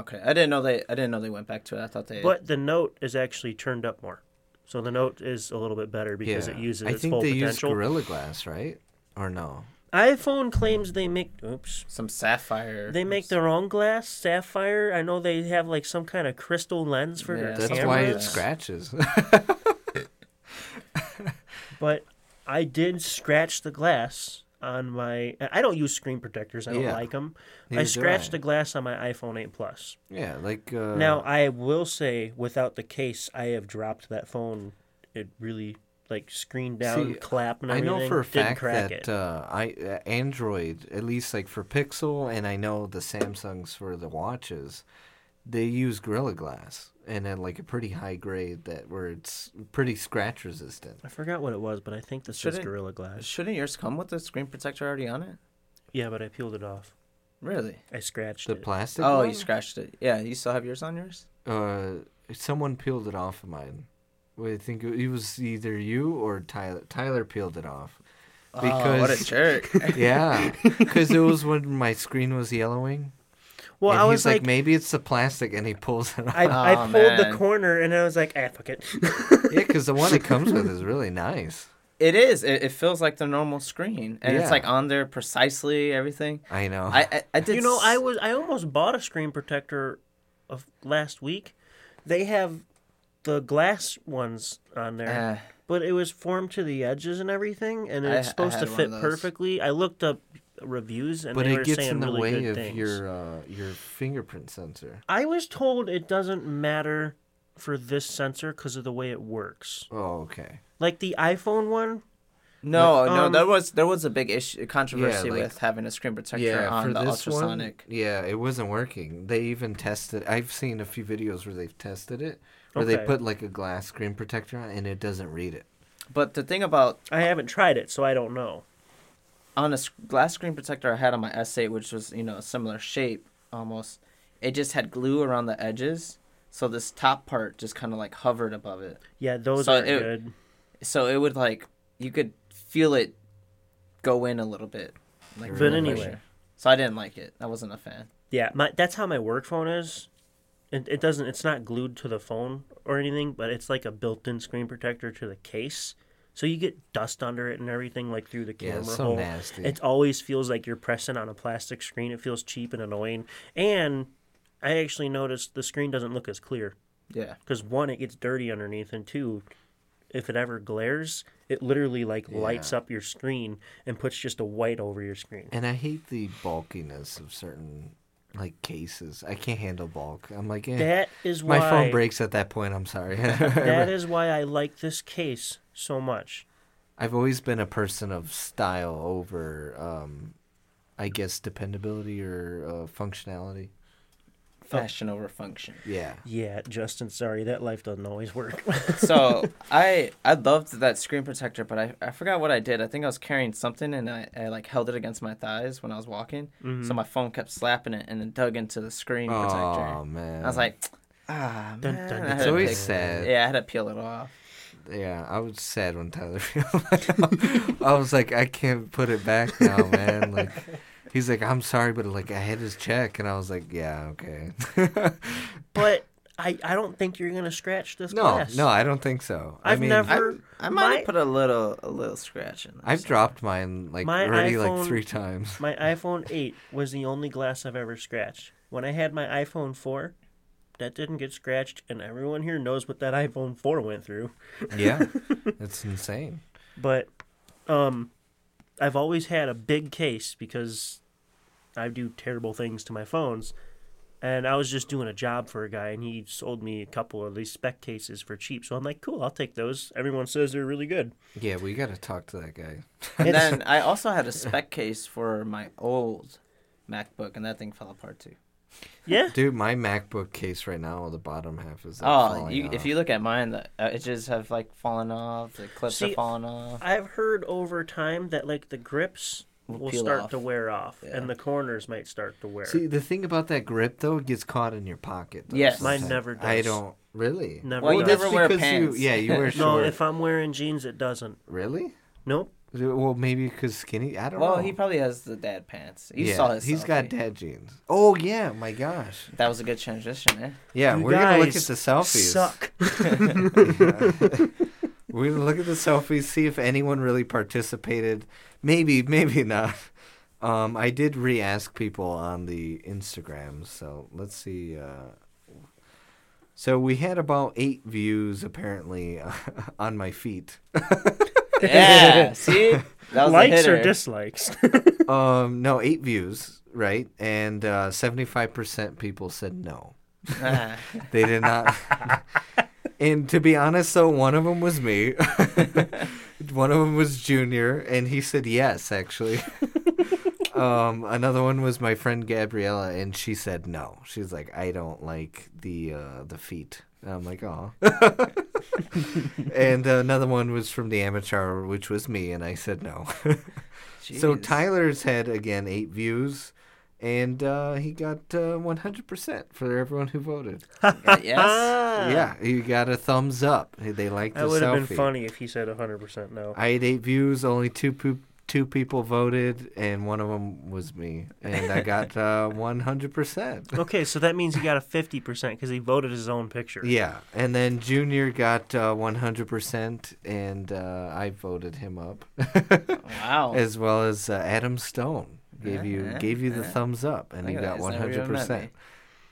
Okay, I didn't know they. I didn't know they went back to it. I thought they. but the Note is actually turned up more. So the Note is a little bit better because yeah. it uses I its think full they use potential. Gorilla Glass, right? Or no? iPhone claims they make oops. some sapphire. They make their own glass, sapphire. I know they have like some kind of crystal lens for Yeah, their That's cameras. why it scratches. but I did scratch the glass on my. I don't use screen protectors. I don't Yeah. like them. I Neither do scratched I. the glass on my iPhone 8 Plus. yeah, like uh, now I will say, without the case, I have dropped that phone. It really like screen down, See, clap, and I know for a fact that uh, I uh, Android, at least like for Pixel, and I know the Samsungs for the watches, they use Gorilla Glass and at like a pretty high grade that where it's pretty scratch resistant. I forgot what it was, but I think this is Shouldn't- Gorilla Glass. Shouldn't yours come with the screen protector already on it? Yeah, but I peeled it off. Really? I scratched The it. plastic. Oh, one? you scratched it. Yeah, you still have yours on yours? Uh, someone peeled it off of mine. Well, I think it was either you or Tyler. Tyler peeled it off. oh, what a jerk. Yeah, because it was when my screen was yellowing. well, and I he's was like, like, maybe it's the plastic, and he pulls it off. I, I Oh, pulled the corner and I was like, ah, fuck it. yeah, because the one it comes with is really nice. It is. It, it feels like the normal screen, and Yeah. it's like on there precisely everything. I know. I I, I did. you know, s- I was I almost bought a screen protector of last week. They have the glass ones on there, Eh, but it was formed to the edges and everything, and it's I supposed to fit perfectly. I looked up reviews and but they it were gets saying in the really way of things. your uh, your fingerprint sensor. I was told it doesn't matter for this sensor because of the way it works. Oh, okay. Like the iPhone one, no, Like, no, um, there was there was a big issue controversy like- with having a screen protector Yeah, on for the ultrasonic. one, yeah, it wasn't working. They even tested. I've seen a few videos where they've tested it, where they put like a glass screen protector on, and it doesn't read it. But the thing about I haven't tried it, so I don't know. on a glass screen protector I had on my S8, which was you know a similar shape almost, it just had glue around the edges, so this top part just kind of like hovered above it. Yeah, those So are it- good. So it would like you could feel it go in a little bit, like But anyway. pressure. So I didn't like it. I wasn't a fan. Yeah, my that's how my work phone is. It, it doesn't. It's not glued to the phone or anything, but it's like a built-in screen protector to the case. So you get dust under it and everything, like through the Yeah, camera it's so hole. nasty. It always feels like you're pressing on a plastic screen. It feels cheap and annoying. And I actually noticed the screen doesn't look as clear Yeah. because one, it gets dirty underneath, and two, if it ever glares, it literally like lights up your screen and puts just a white over your screen. And I hate the bulkiness of certain like cases. I can't handle bulk. I'm like, eh. That is why my phone breaks at that point. I'm sorry. That is why I like this case so much. I've always been a person of style over, um, I guess, dependability or uh, functionality. Fashion over function. Yeah. Yeah, Justin, sorry, that life doesn't always work. so I I loved that screen protector, but I, I forgot what I did. I think I was carrying something and I, I like held it against my thighs when I was walking. Mm-hmm. So my phone kept slapping it and then dug into the screen protector. Oh man. I was like, ah Dun, man. dun, dun. it's always pick- sad. Yeah, I had to peel it off. Yeah, I was sad when Tyler. I was like, I can't put it back now, man. Like, he's like, I'm sorry, but like, I had his check, and I was like, yeah, okay. but I, I don't think you're gonna scratch this no, glass. no, I don't think so. I I've mean, never- I, I might My- have put a little a little scratch in. There I've dropped mine like My already iPhone- like three times. My iPhone 8 was the only glass I've ever scratched. When I had my iPhone 4, that didn't get scratched, and everyone here knows what that iPhone 4 went through. yeah, it's insane. But um, I've always had a big case because I do terrible things to my phones. And I was just doing a job for a guy, and he sold me a couple of these Speck cases for cheap. So I'm like, cool, I'll take those. Everyone says they're really good. Yeah, we got to talk to that guy. And then I also had a Speck case for my old MacBook, and that thing fell apart too. Yeah. Dude, my MacBook case right now, the bottom half is like, Oh, falling you, if you look at mine, the uh, edges have like fallen off. The clips See, are falling off. I've heard over time that like the grips Will will peel start off. to wear off, Yeah. and the corners might start to wear. See, the thing about that grip though, it gets caught in your pocket. Though, Yes. Mine never does. I don't really. Never Well, you does. never wear because pants. You, yeah, you wear No, if I'm wearing jeans, it doesn't. Really? Nope. Well, maybe because skinny. I don't Well, know. Well, he probably has the dad pants. You yeah, saw his. He's got dad jeans. Oh yeah, my gosh. That was a good transition, eh? Yeah, You we're gonna look at the selfies. Suck. We're gonna look at the selfies, see if anyone really participated. Maybe, maybe not. Um, I did re-ask people on the Instagram, so let's see. Uh, so we had about eight views apparently on my feet. Yeah. see, that was Likes or dislikes? um, no, eight views, right? And uh, seventy-five percent people said no. Ah. They did not. And to be honest, though, one of them was me. one of them was Junior, and he said yes, actually. um, another one was my friend Gabriella, and she said no. She's like, I don't like the uh, the feet. And I'm like, oh. and another one was from the amateur, which was me, and I said no. So Tyler's had again eight views, and uh, he got uh, 100% for everyone who voted. yes. yeah, he got a thumbs up. They liked the That would have selfie. been funny if he said 100% no. I had eight views. Only two poop two people voted, and one of them was me, and I got uh, 100%. Okay, so that means he got a 50% because he voted his own picture. Yeah, and then Junior got uh, 100%, and uh, I voted him up, Wow. as well as uh, Adam Stone gave you gave you the thumbs up, and you got that, he's never even met 100%.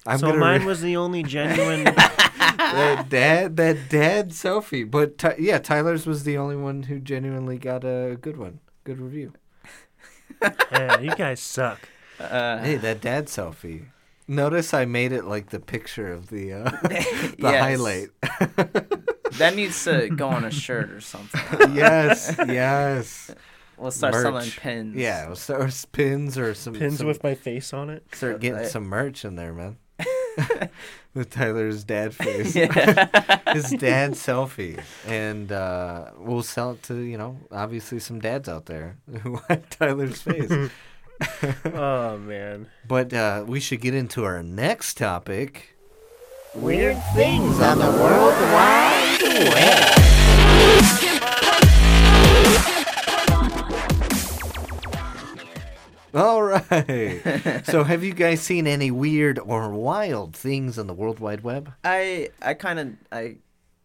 I'm so mine re- was the only genuine. that dad that dad selfie, but Ty- yeah, Tyler's was the only one who genuinely got a good one, good review. yeah, you guys suck. Uh, Hey, that dad selfie. Notice I made it like the picture of the uh, the highlight. that needs to go on a shirt or something. yes, yes. We'll start selling pins. Yeah, or s- or s- pins or some Pins some, with my face on it. start getting some merch in there, man. with Tyler's dad face. Yeah. His dad selfie, and uh, we'll sell it to you know obviously some dads out there who want Tyler's face. Oh, man. but uh, we should get into our next topic. Weird things on the World Wide Web. All right. so, have you guys seen any weird or wild things on the World Wide Web? I I kind of I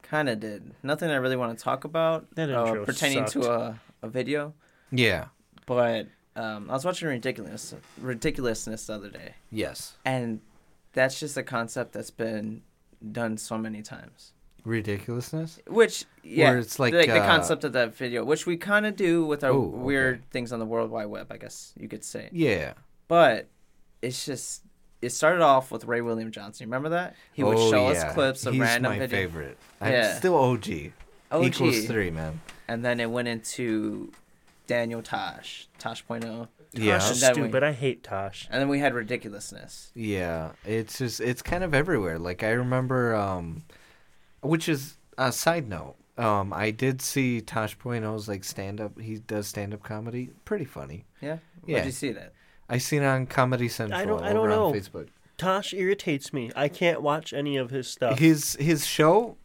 kind of did nothing I really want to talk about That uh, intro pertaining to a, a video, Yeah. but um, I was watching ridiculous ridiculousness the other day, Yes. and that's just a concept that's been done so many times. Ridiculousness. Which yeah, Where it's like, the, the uh, concept of that video, which we kind of do with our Ooh, okay. weird things on the World Wide Web, I guess you could say. Yeah. But it's just it started off with Ray William Johnson. You remember that he would Oh, show yeah. us clips of He's random my video, favorite. I'm Yeah. still OG. OG. Equals three, man. and then it went into Daniel Tosh, Tosh.0, Yeah. Tosh is And then we- stupid. I hate Tosh. and then we had ridiculousness. Yeah, it's just it's kind of everywhere. Like I remember, um, which is a side note. Um, I did see Tosh.0's like stand up. He does stand up comedy. Pretty funny. Yeah, Yeah. Where'd you see that? I seen it on Comedy Central I don't- I don't on know. Facebook. Tosh irritates me. I can't watch any of his stuff. His his show,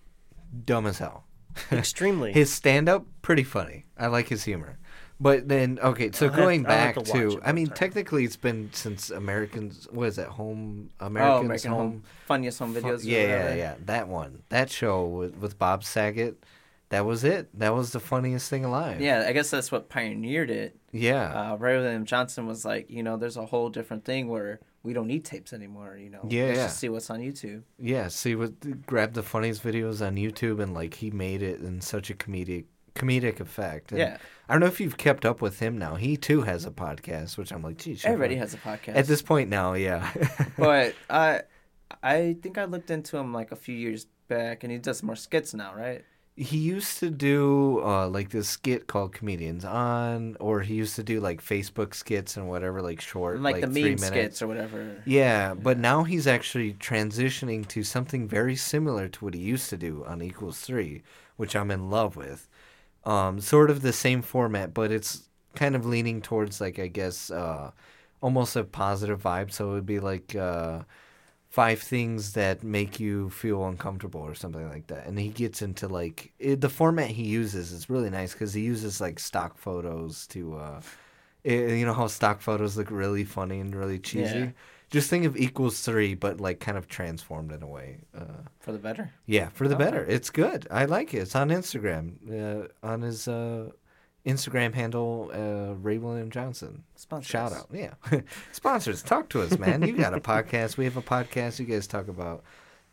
dumb as hell. Extremely. His stand up, pretty funny. I like his humor. But then, okay, so I'll have- going have back to watch to, it I mean, technically it's been since Americans, what is it, Home, oh, Americans American Home, funniest home videos. or Yeah, yeah, whatever. yeah. That one. That show with, with Bob Saget. That was it. That was the funniest thing alive. Yeah, I guess that's what pioneered it. Yeah. Uh, Ray William Johnson was like, you know, there's a whole different thing where we don't need tapes anymore. You know, Yeah, let's yeah. just see what's on YouTube. yeah. See what grab the funniest videos on YouTube and like he made it in such a comedic comedic effect. And Yeah. I don't know if you've kept up with him now. He too has a podcast, which I'm like, geez. Everybody has a podcast. At this point now, yeah. but I, I think I looked into him like a few years back, and he does more skits now, right? he used to do uh, like this skit called Comedians On, or he used to do like Facebook skits and whatever, like short, Like, the three meme minutes. skits or whatever. Yeah, but now he's actually transitioning to something very similar to what he used to do on Equals Three, which I'm in love with. Um, sort of the same format, but it's kind of leaning towards like I guess uh, almost a positive vibe. So it would be like uh, five things that make you feel uncomfortable or something like that. And he gets into like it, the format he uses is really nice because he uses like stock photos to. Uh, it, you know how stock photos look really funny and really cheesy. Yeah. Just think of equals three, but like kind of transformed in a way. Uh, For the better. yeah, for the Okay. better. It's good. I like it. It's on Instagram. Uh, on his uh, Instagram handle, uh, Ray William Johnson. Sponsor Shout out. Yeah. Sponsors, talk to us, man. You got a podcast. We have a podcast. You guys talk about.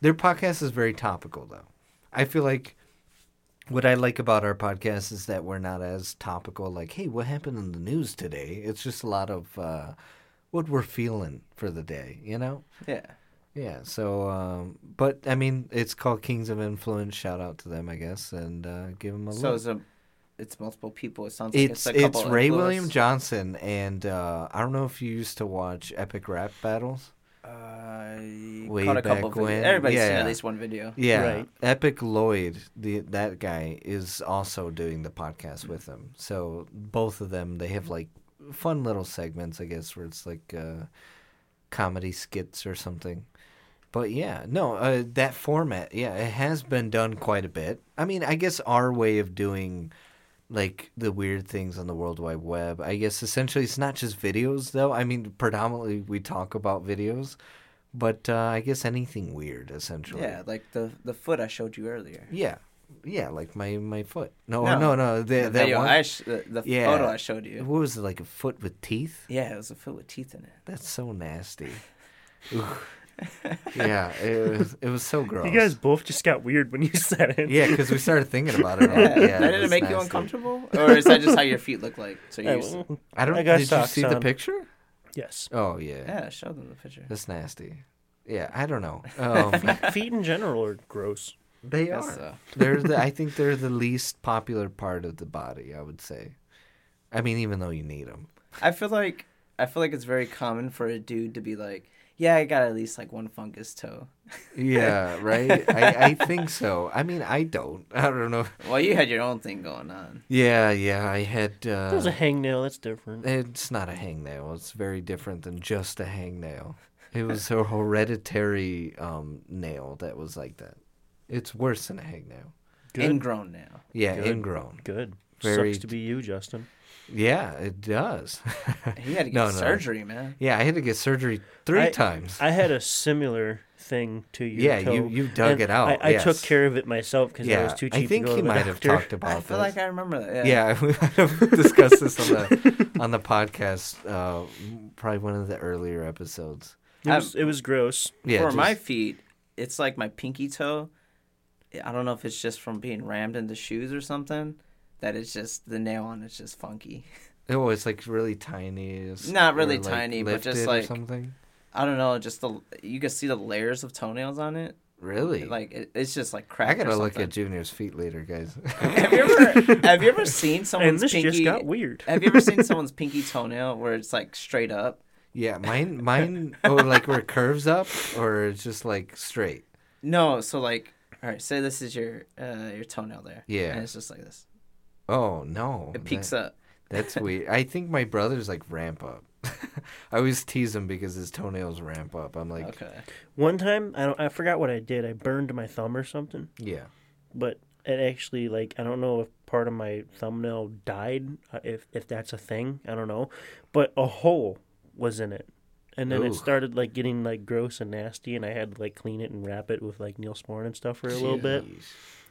Their podcast is very topical, though. I feel like what I like about our podcast is that we're not as topical, like, hey, what happened in the news today? It's just a lot of uh, what we're feeling for the day, you know? Yeah. Yeah, so, um, but I mean, it's called Kings of Influence. Shout out to them, I guess, and uh, give them a So look. it's a, it's multiple people. It sounds like It's it's, a it's Ray influence- William Johnson, and uh, I don't know if you used to watch Epic Rap Battles. I Way caught a couple back videos. when- Everybody's seen yeah. at least one video. Yeah, Right. Epic Lloyd, the that guy is also doing the podcast with them. So both of them, they have like fun little segments, I guess, where it's like, uh, comedy skits or something. But yeah, no, uh, that format, yeah, it has been done quite a bit. I mean, I guess our way of doing like the weird things on the World Wide Web, I guess essentially it's not just videos though. I mean, predominantly we talk about videos, but uh, I guess anything weird essentially. Yeah, like the the foot I showed you earlier. Yeah. Yeah, like my my foot. No, No, no, no. The, The that video one. I sh- the, the Yeah. photo I showed you. What was it like a foot with teeth? Yeah, it was a foot with teeth in it. That's so nasty. Yeah, it was it was so gross. You guys both just got weird when you said it. Yeah, because we started thinking about it. Yeah, yeah that it didn't was make you uncomfortable, or is that just how your feet look like? So you used well, I don't. I got did you socks see the picture? yes. Oh yeah. yeah, show them the picture. that's nasty. Yeah, I don't know. Um, Feet in general are gross. They Guess are. so. They're the. I think they're the least popular part of the body. I would say. I mean, even though you need them. I feel like I feel like it's very common for a dude to be like, "Yeah, I got at least like one fungus toe." Yeah, right. I, I think so. I mean, I don't. I don't know. Well, you had your own thing going on. Yeah, yeah. I had. Uh, There's a hangnail. That's different. It's not a hangnail. It's very different than just a hangnail. It was a hereditary um, nail that was like that. It's worse than a hangnail. Good. Ingrown now. Yeah, Good. ingrown. Good. Very- Sucks to be you, Justin. Yeah, it does. He had to get No, no. surgery, man. yeah, I had to get surgery three I- times. I had a similar thing to you. Yeah, toe. you- you dug and it out, I, I took care of it myself because I was too cheap. I think to go he to the might have talked about I this. feel like I remember that. yeah, yeah we might have discussed this on the on the podcast. Uh, probably one of the earlier episodes. It was, it was gross. Yeah, For just- my feet, it's like my pinky toe. I don't know if it's just from being rammed into shoes or something. That it's just the nail on it's just funky. oh, it's like really tiny. It's- Not really like, tiny, but just like- something. I don't know, just the you can see the layers of toenails on it. Really? Like it, it's just like I cracked. gotta or look something. at Junior's feet later, guys. have you ever have you ever seen someone's And someone's this pinky? just got weird. Have you ever seen someone's pinky toenail where it's like straight up? yeah, mine, mine. Oh, like where it curves up, or it's just like straight. No, so like, all right, say this is your uh, your toenail there. Yeah. and it's just like this. Oh no, It peaks that, up. That's weird. I think my brothers like ramp up. I always tease him because his toenails ramp up. I'm like, Okay. One time, I don't. I forgot what I did. I burned my thumb or something. yeah, but it actually like I don't know if part of my thumbnail died, uh, if if that's a thing, I don't know, but a hole was in it, and then Ooh. it started like getting like gross and nasty, and I had to like clean it and wrap it with like Neosporin and stuff for a little bit. Jeez.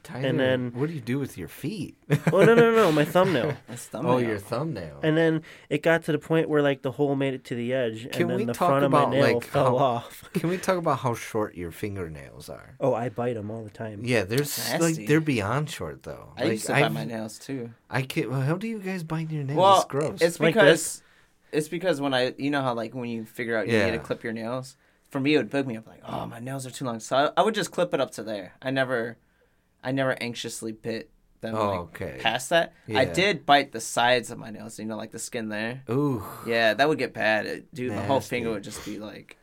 Tyler, then- what do you do with your feet? Oh no no no, my thumbnail. Oh, thumbnail. oh, your thumbnail. And then it got to the point where like the hole made it to the edge, Can and then we the talk front of my nail like, fell how- off. Can we talk about how short your fingernails are? Oh, I bite them all the time. Yeah, they're Nasty. like they're beyond short though. I like, used to bite I've- my nails too. I can't. Well, how do you guys bite your nails? Well, it's gross. it's Like because it's because when I you know how like when you figure out you need to clip your nails. For me, it would bug me up like, oh, my nails are too long. So I, I would just clip it up to there. I never, I never anxiously bit them Oh, like, okay. past that. I did bite the sides of my nails. You know, like the skin there. Ooh, Yeah, that would get bad. It, dude, my whole Nasty. finger would just be like,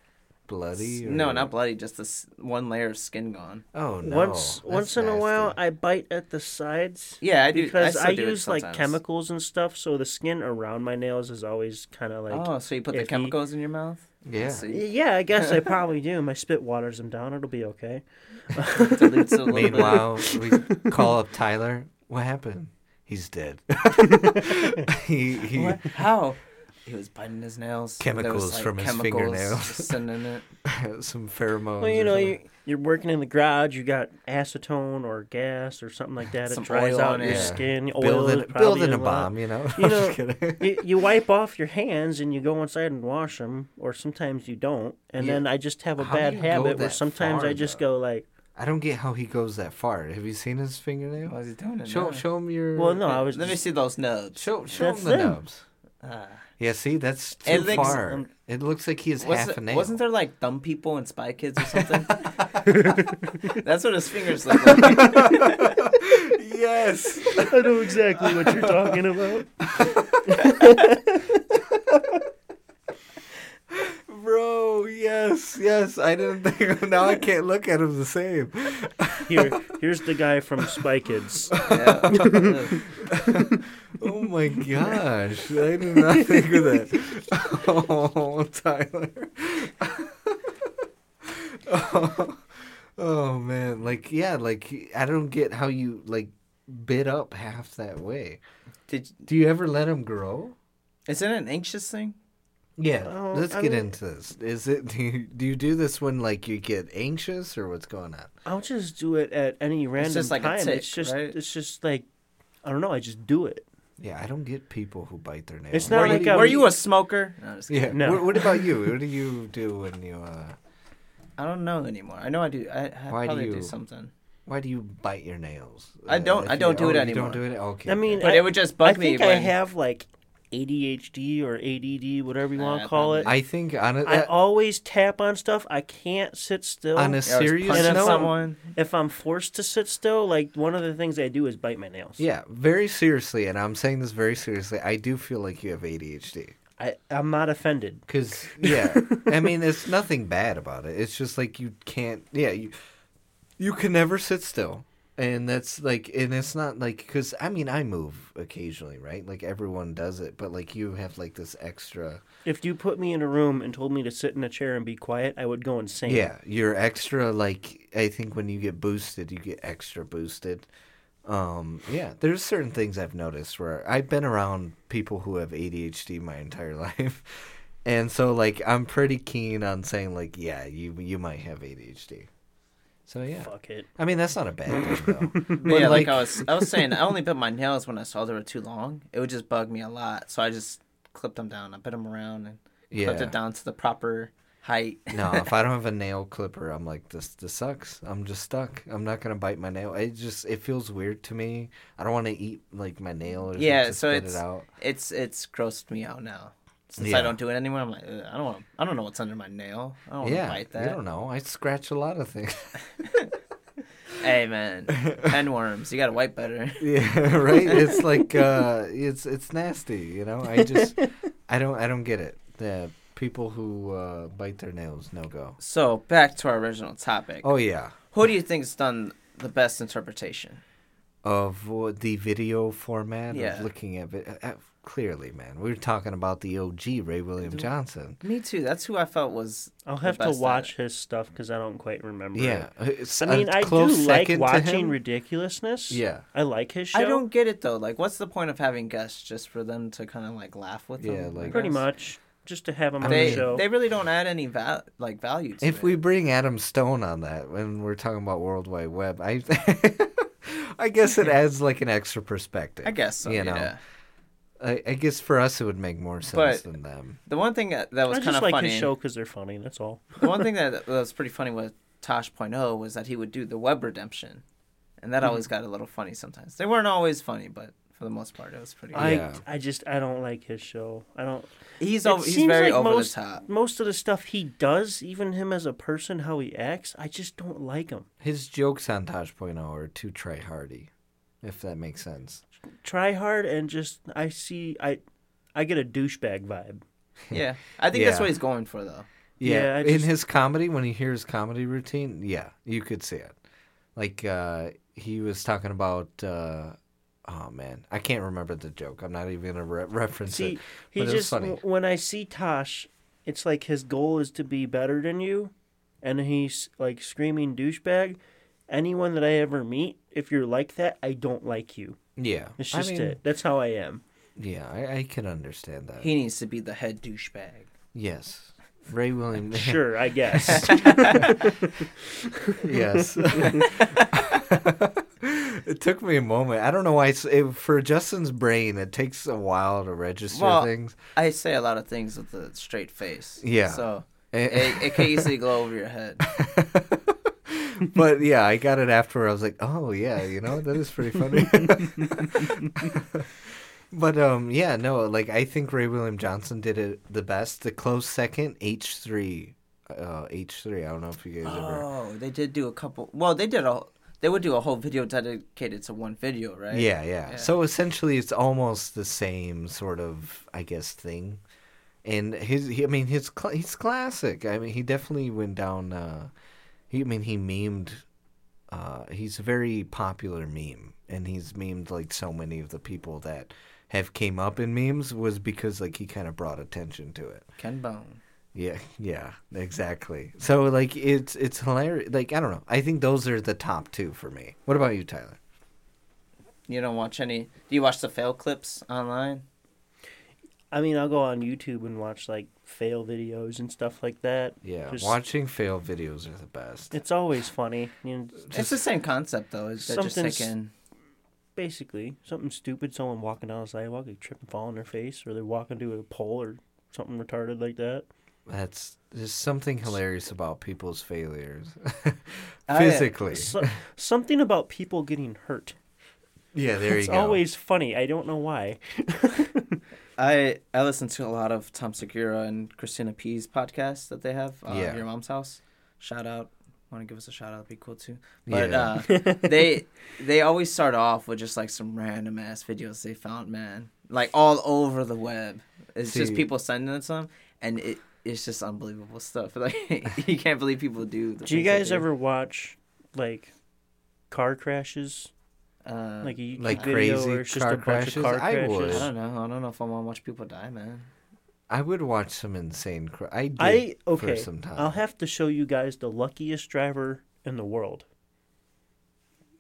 bloody. no, not bloody, just this one layer of skin gone. Oh no. Once that's once in a while. I bite at the sides. Yeah, I do because I, I, do use like chemicals and stuff, so the skin around my nails is always kind of like. oh, so you put the chemicals in your mouth? Yeah. Let's. Yeah, I guess I probably do. My spit waters them down. It'll be okay. Dilutes it a little bit. Meanwhile, we call up Tyler. What happened? He's dead. he he. What? How? He was biting his nails. There was, Chemicals from his chemicals fingernails. sitting in it. some pheromones. Well, you know, you, you're working in the garage. You got acetone or gas or something like that. Some it dries out on your it. Yeah. skin. Oil building is probably building a lot. bomb. You know. You know, you, you wipe off your hands and you go inside and wash them, or sometimes you don't. And Yeah. then I just have a How bad habit where sometimes far, I just though? go like, I don't get how he goes that far. Have you seen his fingernail? Why is he doing it? Show now? show him your. well, no, I was. Let me see those nubs. Show show him the them. nubs. Ah. Yeah, see, that's too And things- far. um, it looks like he has Was half it- a nail. Wasn't there like dumb people and spy kids or something? That's what his fingers look like. yes. I know exactly what you're talking about. Bro, yes, yes. I didn't think of now I can't look at him the same. Here, here's the guy from Spy Kids. Yeah. Oh my gosh. I did not think of that. Oh, Tyler. oh oh man, like yeah, like I don't get how you like bit up half that way. Did Do you ever let him grow? is it an anxious thing? Yeah, Oh, let's I get mean- into this. Is it do you, do you do this when like you get anxious or what's going on? I'll just do it at any random just like a time. tick, it's just right? it's just like I don't know. I just do it. Yeah, I don't get people who bite their nails. It's not Were, like you, I'm- were you a smoker? No, just. Yeah. No. What, what about you? What do you do when you? uh I don't know anymore. I know I do. I, I Why probably do you- something. Why do you bite your nails? I don't- if I don't you- do it oh, anymore. You don't do it. Okay. I mean, But I, it would just bug I me think I have like ADHD or ADD, whatever you want to call it. I think on a, I always tap on stuff. I can't sit still. on a Yeah, serious punching if note. someone. if I'm forced to sit still, like one of the things I do is bite my nails. Yeah, very seriously, and I'm saying this very seriously. I do feel like you have ADHD. I I'm not offended. Cause yeah, I mean it's nothing bad about it. It's just like you can't. Yeah, you you can never sit still, and that's like, and it's not like because I mean I move occasionally, right? Like everyone does it, but like you have like this extra. If you put me in a room and told me to sit in a chair and be quiet, I would go insane. Yeah, you're extra. Like I think when you get boosted, you get extra boosted. Um, yeah, there's certain things I've noticed where I've been around people who have ADHD my entire life. And so like I'm pretty keen on saying like yeah, you you might have ADHD. So yeah. Fuck it. I mean that's not a bad thing though. But yeah, like, like- I was, I was saying, I only bit my nails when I saw they were too long. It would just bug me a lot, so I just clipped them down. I bit them around and clipped it down to the proper height. no, if I don't have a nail clipper, I'm like this this sucks. I'm just stuck. I'm not gonna bite my nail. It just it feels weird to me. I don't want to eat like my nail or Yeah, so spit it's- it out. It's it's grossed me out now. Since Yeah. I don't do it anymore, I'm like, I don't want. I don't know what's under my nail. I don't want to Yeah, bite you that. don't know. I scratch a lot of things. Hey man, pinworms. You gotta wipe better. yeah, right. It's like uh, it's it's nasty. You know. I just I don't I don't get it. The people who uh, bite their nails, no go. So back to our original topic. Oh yeah. Who do you think has done the best interpretation? Of what the video format Yeah. of looking at it. Uh, clearly, man, we were talking about the OG Ray William Johnson. Me too. That's who I felt was. I'll have to best at watch his stuff because I don't quite remember. Yeah, it. it's I a mean, I do like watching ridiculousness. Yeah. I like his show. I don't get it though. Like, what's the point of having guests just for them to kind of like laugh with them? Yeah, I like- pretty much just to have him on They the show. they really don't add any val- like value to If it. we bring Adam Stone on that when we're talking about World Wide Web, I I guess it adds like an extra perspective. I guess so. You know, yeah. I, I guess for us it would make more sense But- than them. The one thing that, that was I kind just of like funny. his show because they're funny. That's all. The one thing that, that was pretty funny with Tosh.0 was that he would do the web redemption, and that Hmm. always got a little funny sometimes. They weren't always funny, but for the most part, it was pretty. I Yeah. I just I don't like his show. I don't. he's It over, he's seems very like over most, the top. Most of the stuff he does, even him as a person, how he acts, I just don't like him. His jokes on Tosh.0 are too try hardy, if that makes sense. Try hard and just I see I I get a douchebag vibe. Yeah, I think that's Yeah. what he's going for though. Yeah, Yeah, I in his comedy, when you hear his comedy routine, yeah, you could see it. Like uh, he was talking about. Uh, oh man, I can't remember the joke. I'm not even gonna re- reference See, it. he but it was just funny. when I see Tosh, it's like his goal is to be better than you, and he's like screaming douchebag. Anyone that I ever meet, if you're like that, I don't like you. Yeah, It's I just mean, it. That's how I am. Yeah, I, I can understand that. He needs to be the head douchebag. Yes. Ray William. Sure, I guess. yes. it took me a moment. I don't know why. It's, it, for Justin's brain, it takes a while to register Well, things. I say a lot of things with a straight face. Yeah. So Eh, it, it can easily go over your head. but yeah, I got it after. I was like, oh yeah, you know that is pretty funny. but um, yeah, no, like I think Ray William Johnson did it the best. The close second, H three, uh, H three. I don't know if you guys ever. Oh, they did do a couple. Well, they did a. They would do a whole video dedicated to one video, right? Yeah, yeah, Yeah. So essentially, it's almost the same sort of, I guess, thing. And his, he, I mean, his, cl- he's classic. I mean, he definitely went down. Uh, he, I mean, he memed. Uh, he's a very popular meme, and he's memed like so many of the people that have came up in memes was because like he kind of brought attention to it. Ken Bone. Yeah, yeah, exactly. So like it's it's hilarious. Like I don't know. I think those are the top two for me. What about you, Tyler? You don't watch any? Do you watch the fail clips online? I mean, I'll go on YouTube and watch like fail videos and stuff like that. Yeah, Just- watching fail videos are the best. It's always funny. You know, it's the same concept though. Is they're just Something's- taking. basically something stupid. Someone walking down the sidewalk, they trip and fall on their face, or they're walking to a pole or something retarded like that. That's there's something hilarious about people's failures, oh, I- physically. So, something about people getting hurt. yeah, there it's you go. It's always funny. I don't know why. I I listen to a lot of Tom Segura and Christina P's podcast that they have. Uh, Yeah. Your mom's house. Shout out. Want to give us a shout out? That'd be cool too. But Yeah. uh, they they always start off with just like some random ass videos they found, man. Like all over the web. It's just people sending us some, and it it's just unbelievable stuff. Like you can't believe people do. The Do you guys ever watch like car crashes? Uh, Like a YouTube like video crazy where it's just car a bunch crashes? of car I crashes? would. I don't know. I don't know if I want to watch people die, man. I would watch some insane. Cr- I did I for okay. some time. I'll have to show you guys the luckiest driver in the world.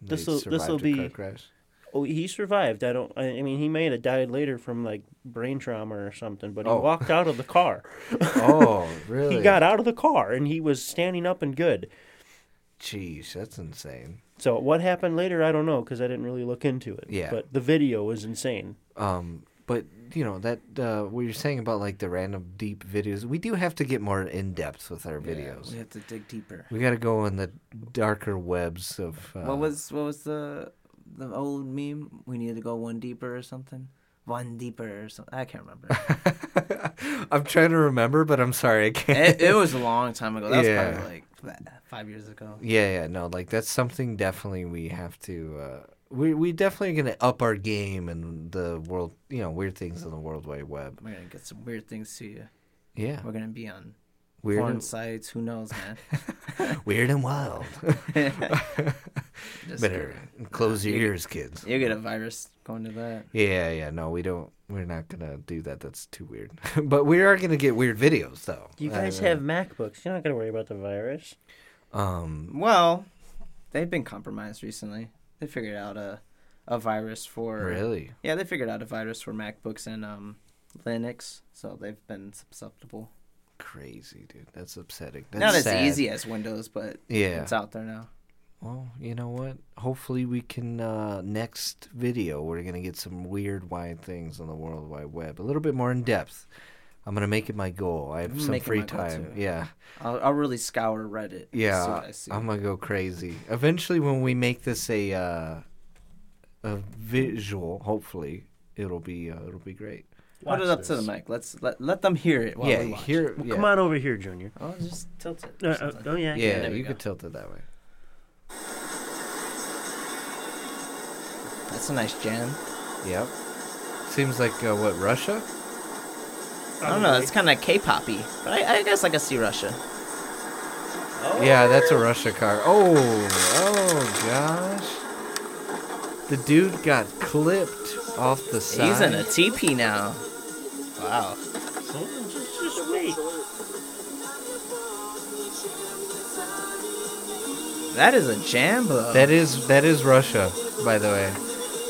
This'll- this'll be- car crash. Oh, he survived. I don't. I, I mean, he may have died later from like brain trauma or something, but he Oh. walked out of the car. Oh, really? He got out of the car and he was standing up and good. Jeez, that's insane. So what happened later, I don't know because I didn't really look into it. Yeah. But the video was insane. Um, but you know that uh, what you're saying about like the random deep videos, we do have to get more in depth with our videos. we have to dig deeper. we got to go in the darker webs of. Uh, What was what was the the old meme? We need to go one deeper or something. One deeper or something. I can't remember. I'm trying to remember, but I'm sorry, I can't. it, it was a long time ago. That was Yeah. probably like five years ago. Yeah, yeah, no, like that's something definitely we have to. Uh, we we definitely gonna up our game and the world. You know, weird things in the World Wide Web. We're gonna get some weird things to you. Yeah, We're gonna be on weird, porn and, sites. Who knows, man? weird and wild. Better close your You- ears, kids. You get a virus going to that. Yeah, yeah, no, we don't. We're not gonna do that. That's too weird. but we are gonna get weird videos, though. You guys have MacBooks. You're not gonna worry about the virus. Um, Well, they've been compromised recently. They figured out a a virus for really? Yeah, they figured out a virus for MacBooks and um Linux, so they've been susceptible. Crazy, dude. That's upsetting. That's Not as easy as Windows, but Yeah. it's out there now. Well, you know what? Hopefully, we can. Uh, next video, we're gonna get some weird, wide things on the World Wide Web, a little bit more in depth. I'm gonna make it my goal. I have some making free time. Yeah, I'll, I'll really scour Reddit. see yeah. what I see. I'm gonna go crazy. Eventually, when we make this a uh, a visual, hopefully, it'll be uh, it'll be great. Put it up to the mic. Let's let let them hear it while yeah, we watch. here. it. yeah. Come on over here, Junior. Oh, just tilt it. Uh, uh, oh yeah. Yeah, there we you go. could tilt it that way. That's a nice jam. Yep. Seems like uh, what Russia? I don't know. It's kind of K-poppy, but I, I guess I can see Russia. Yeah, that's a Russia car. Oh, oh gosh. The dude got clipped off the side. He's in a TP now. Wow. That is a jambo. That is that is Russia, by the way.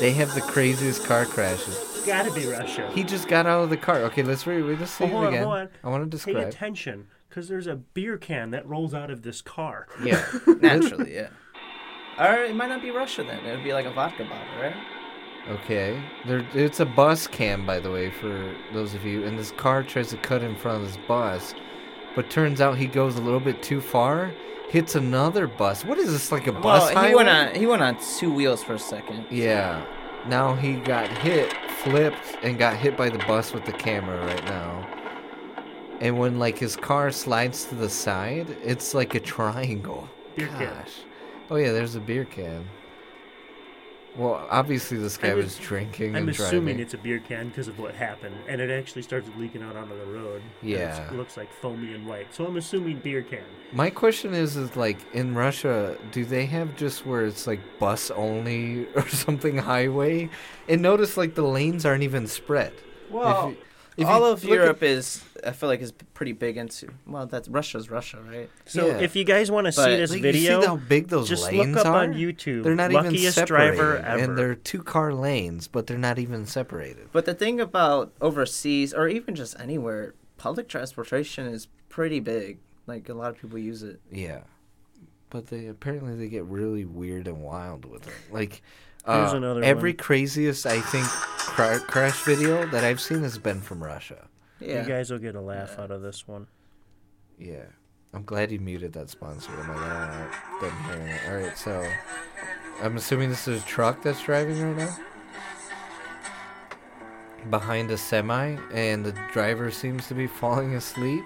They have the craziest car crashes. Gotta be Russia. He just got out of the car. Okay, let's read. Let's see Oh, hold it on, again. hold on. I want to Pay describe. attention, because there's a beer can that rolls out of this car. Yeah. Naturally, yeah. Or it might not be Russia then. It would be like a vodka bottle, right? Okay. There, it's a bus cam, by the way, for those of you. And this car tries to cut in front of this bus, but turns out he goes a little bit too far, hits another bus. What is this like a bus well, he highway? went on he went on two wheels for a second. Yeah. Now he got hit, flipped, and got hit by the bus with the camera right now. And when like his car slides to the side, it's like a triangle. Beer Gosh. can. Oh yeah, there's a beer can. Well, obviously this guy I'm was drinking I'm and assuming driving. it's a beer can because of what happened, and it actually started leaking out onto the road. and Yeah. it looks like foamy and white. So I'm assuming beer can. My question is, is like in Russia, do they have just where it's like bus only or something highway? And notice like the lanes aren't even spread. Well, If If all you of look at- Europe is, I feel like, is pretty big into. Well, that's Russia's Russia, right? So Yeah. if you guys want to see this Like, video, you see how big those just lanes look up are? on YouTube. They're not luckiest even separated, driver ever. and they're two car lanes, but they're not even separated. But the thing about overseas or even just anywhere, public transportation is pretty big. Like a lot of people use it. Yeah, but they apparently they get really weird and wild with it. Like Here's uh, another every one. craziest I think cra- crash video that I've seen has been from Russia. Yeah. You guys will get a laugh out of this one. Yeah, I'm glad you muted that sponsor. I'm like, ah, didn't hear it. All right, so I'm assuming this is a truck that's driving right now. Behind a semi, and the driver seems to be falling asleep.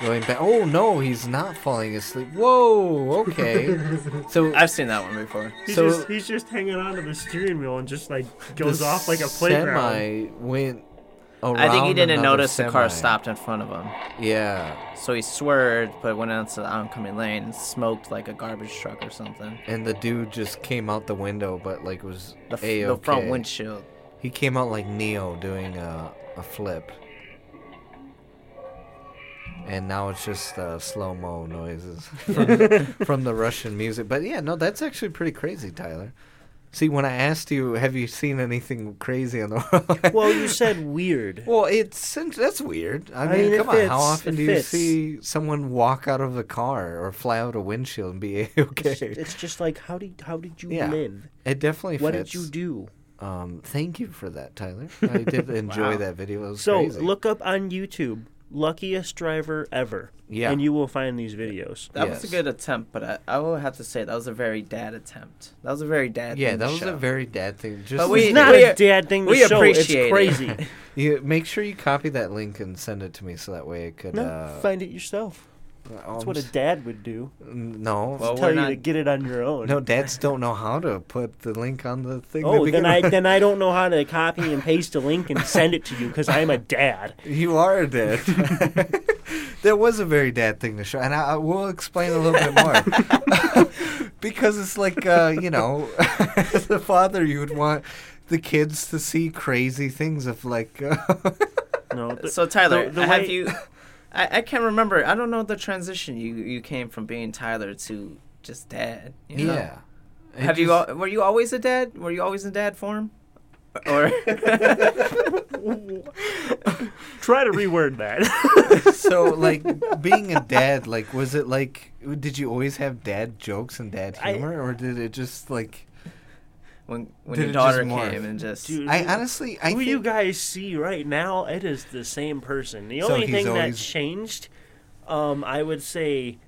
Going back. Oh no, he's not falling asleep. Whoa. Okay. so I've seen that one before. He's, So- just, he's just hanging onto the steering wheel and just like goes off like a playground. Semi went. I think he didn't notice the car stopped in front of him. Yeah, So he swerved, but went into the oncoming lane and smoked like a garbage truck or something. and the dude just came out the window, but like was The, f- the front windshield. He came out like Neo doing a, a flip. And now it's just uh, slow mo noises from, from the Russian music. But yeah, no, that's actually pretty crazy, Tyler. See, when I asked you, have you seen anything crazy on the road? Well, you said weird. well, it's that's weird. I I mean, mean, come on. How often It do you fits. see someone walk out of a car or fly out a windshield and be okay? It's, it's just like how did how did you Yeah. live? it definitely What fits. did you do? Um, thank you for that, Tyler. I did enjoy Wow. that video. It was So crazy. look up on YouTube, luckiest driver ever. Yeah. And you will find these videos. That was a good attempt, but I, I will have to say that was a very dad attempt. That was a very dad. Yeah, thing that to was a very dad thing. Just But we- it's not we- a dad thing to we show. appreciate it. It's crazy. you make sure you copy that link and send it to me so that way I could. no, uh, find it yourself. Um, That's what a dad would do. n- no, Well, Tell we're you to get it on your own. no, dads don't know how to put the link on the thing. Oh, then I with. then I don't know how to copy and paste a link and send it to you because I'm a dad. You are a dad. that was a very dad thing to show, and I, I will explain a little bit more. because it's like, uh, you know, as a father, you would want the kids to see crazy things of like. Uh, No, th- So Tyler, the- the have way- you? I, I can't remember. I don't know the transition you you came from being Tyler to just dad. You know? yeah. It Have you? al- Were you always a dad? Were you always in dad form? Or try to reword that. so like being a dad like was it like did you always have dad jokes and dad I- humor or did it just like when when Did your it just daughter morph? came and just Dude, i honestly i Who think you guys see right now, it is the same person. The So only he's thing always- that's changed, um, I would say,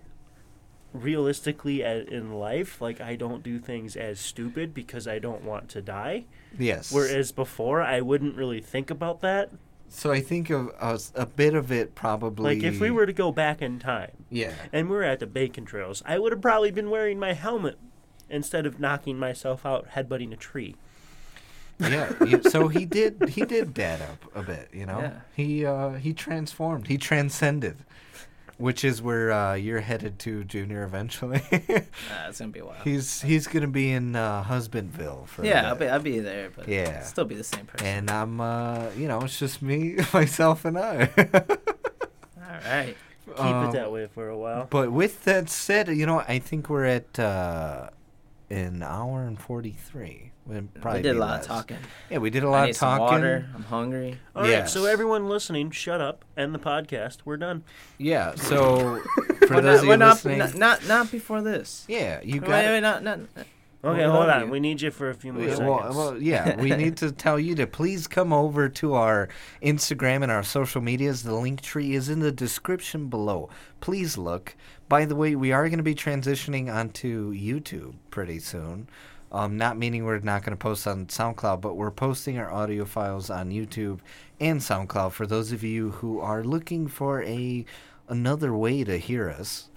realistically, a- in life, like I don't do things as stupid because I don't want to die. yes Whereas before, I wouldn't really think about that. so i think of uh, a bit of it probably Like if we were to go back in time yeah and we were at the bacon trails, I would have probably been wearing my helmet instead of knocking myself out headbutting a tree. yeah so he did he did dad up a bit you know Yeah. he uh he transformed he transcended which is where uh you're headed to junior eventually Ah, it's gonna be a while. he's he's gonna be in uh husbandville for a yeah, I'll be I'll be there, but Yeah. still be the same person. and i'm uh you know it's just me myself and i All right. Keep Um, it that way for a while. But with that said, you know, I think we're at uh, an hour and forty three. we did a lot of talking. Yeah, we did a lot need of some talking. water. I'm hungry. All right, yes. so everyone listening, shut up. End the podcast. We're done. Yeah. So for Well, those not, of you well, not, listening, not not not before this. yeah, you wait, got. wait, not, not, Okay, we hold on. you. We need you for a few more Yeah, seconds. well, well, yeah, we need to tell you to please come over to our Instagram and our social medias. The link tree is in the description below. Please look. By the way, we are going to be transitioning onto YouTube pretty soon. Um, not meaning we're not going to post on SoundCloud, but we're posting our audio files on YouTube and SoundCloud for those of you who are looking for a another way to hear us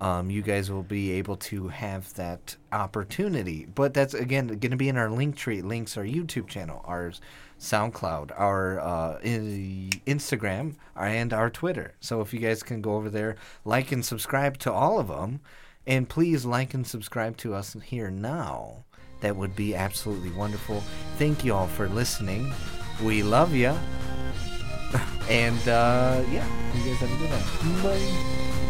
um, you guys will be able to have that opportunity. But that's again going to be in our link tree. Links our YouTube channel, our SoundCloud, our uh, Instagram, and our Twitter. So if you guys can go over there, like and subscribe to all of them, and please like and subscribe to us here now. That would be absolutely wonderful. Thank you all for listening. We love you. And uh, yeah, you guys have a good night. Bye.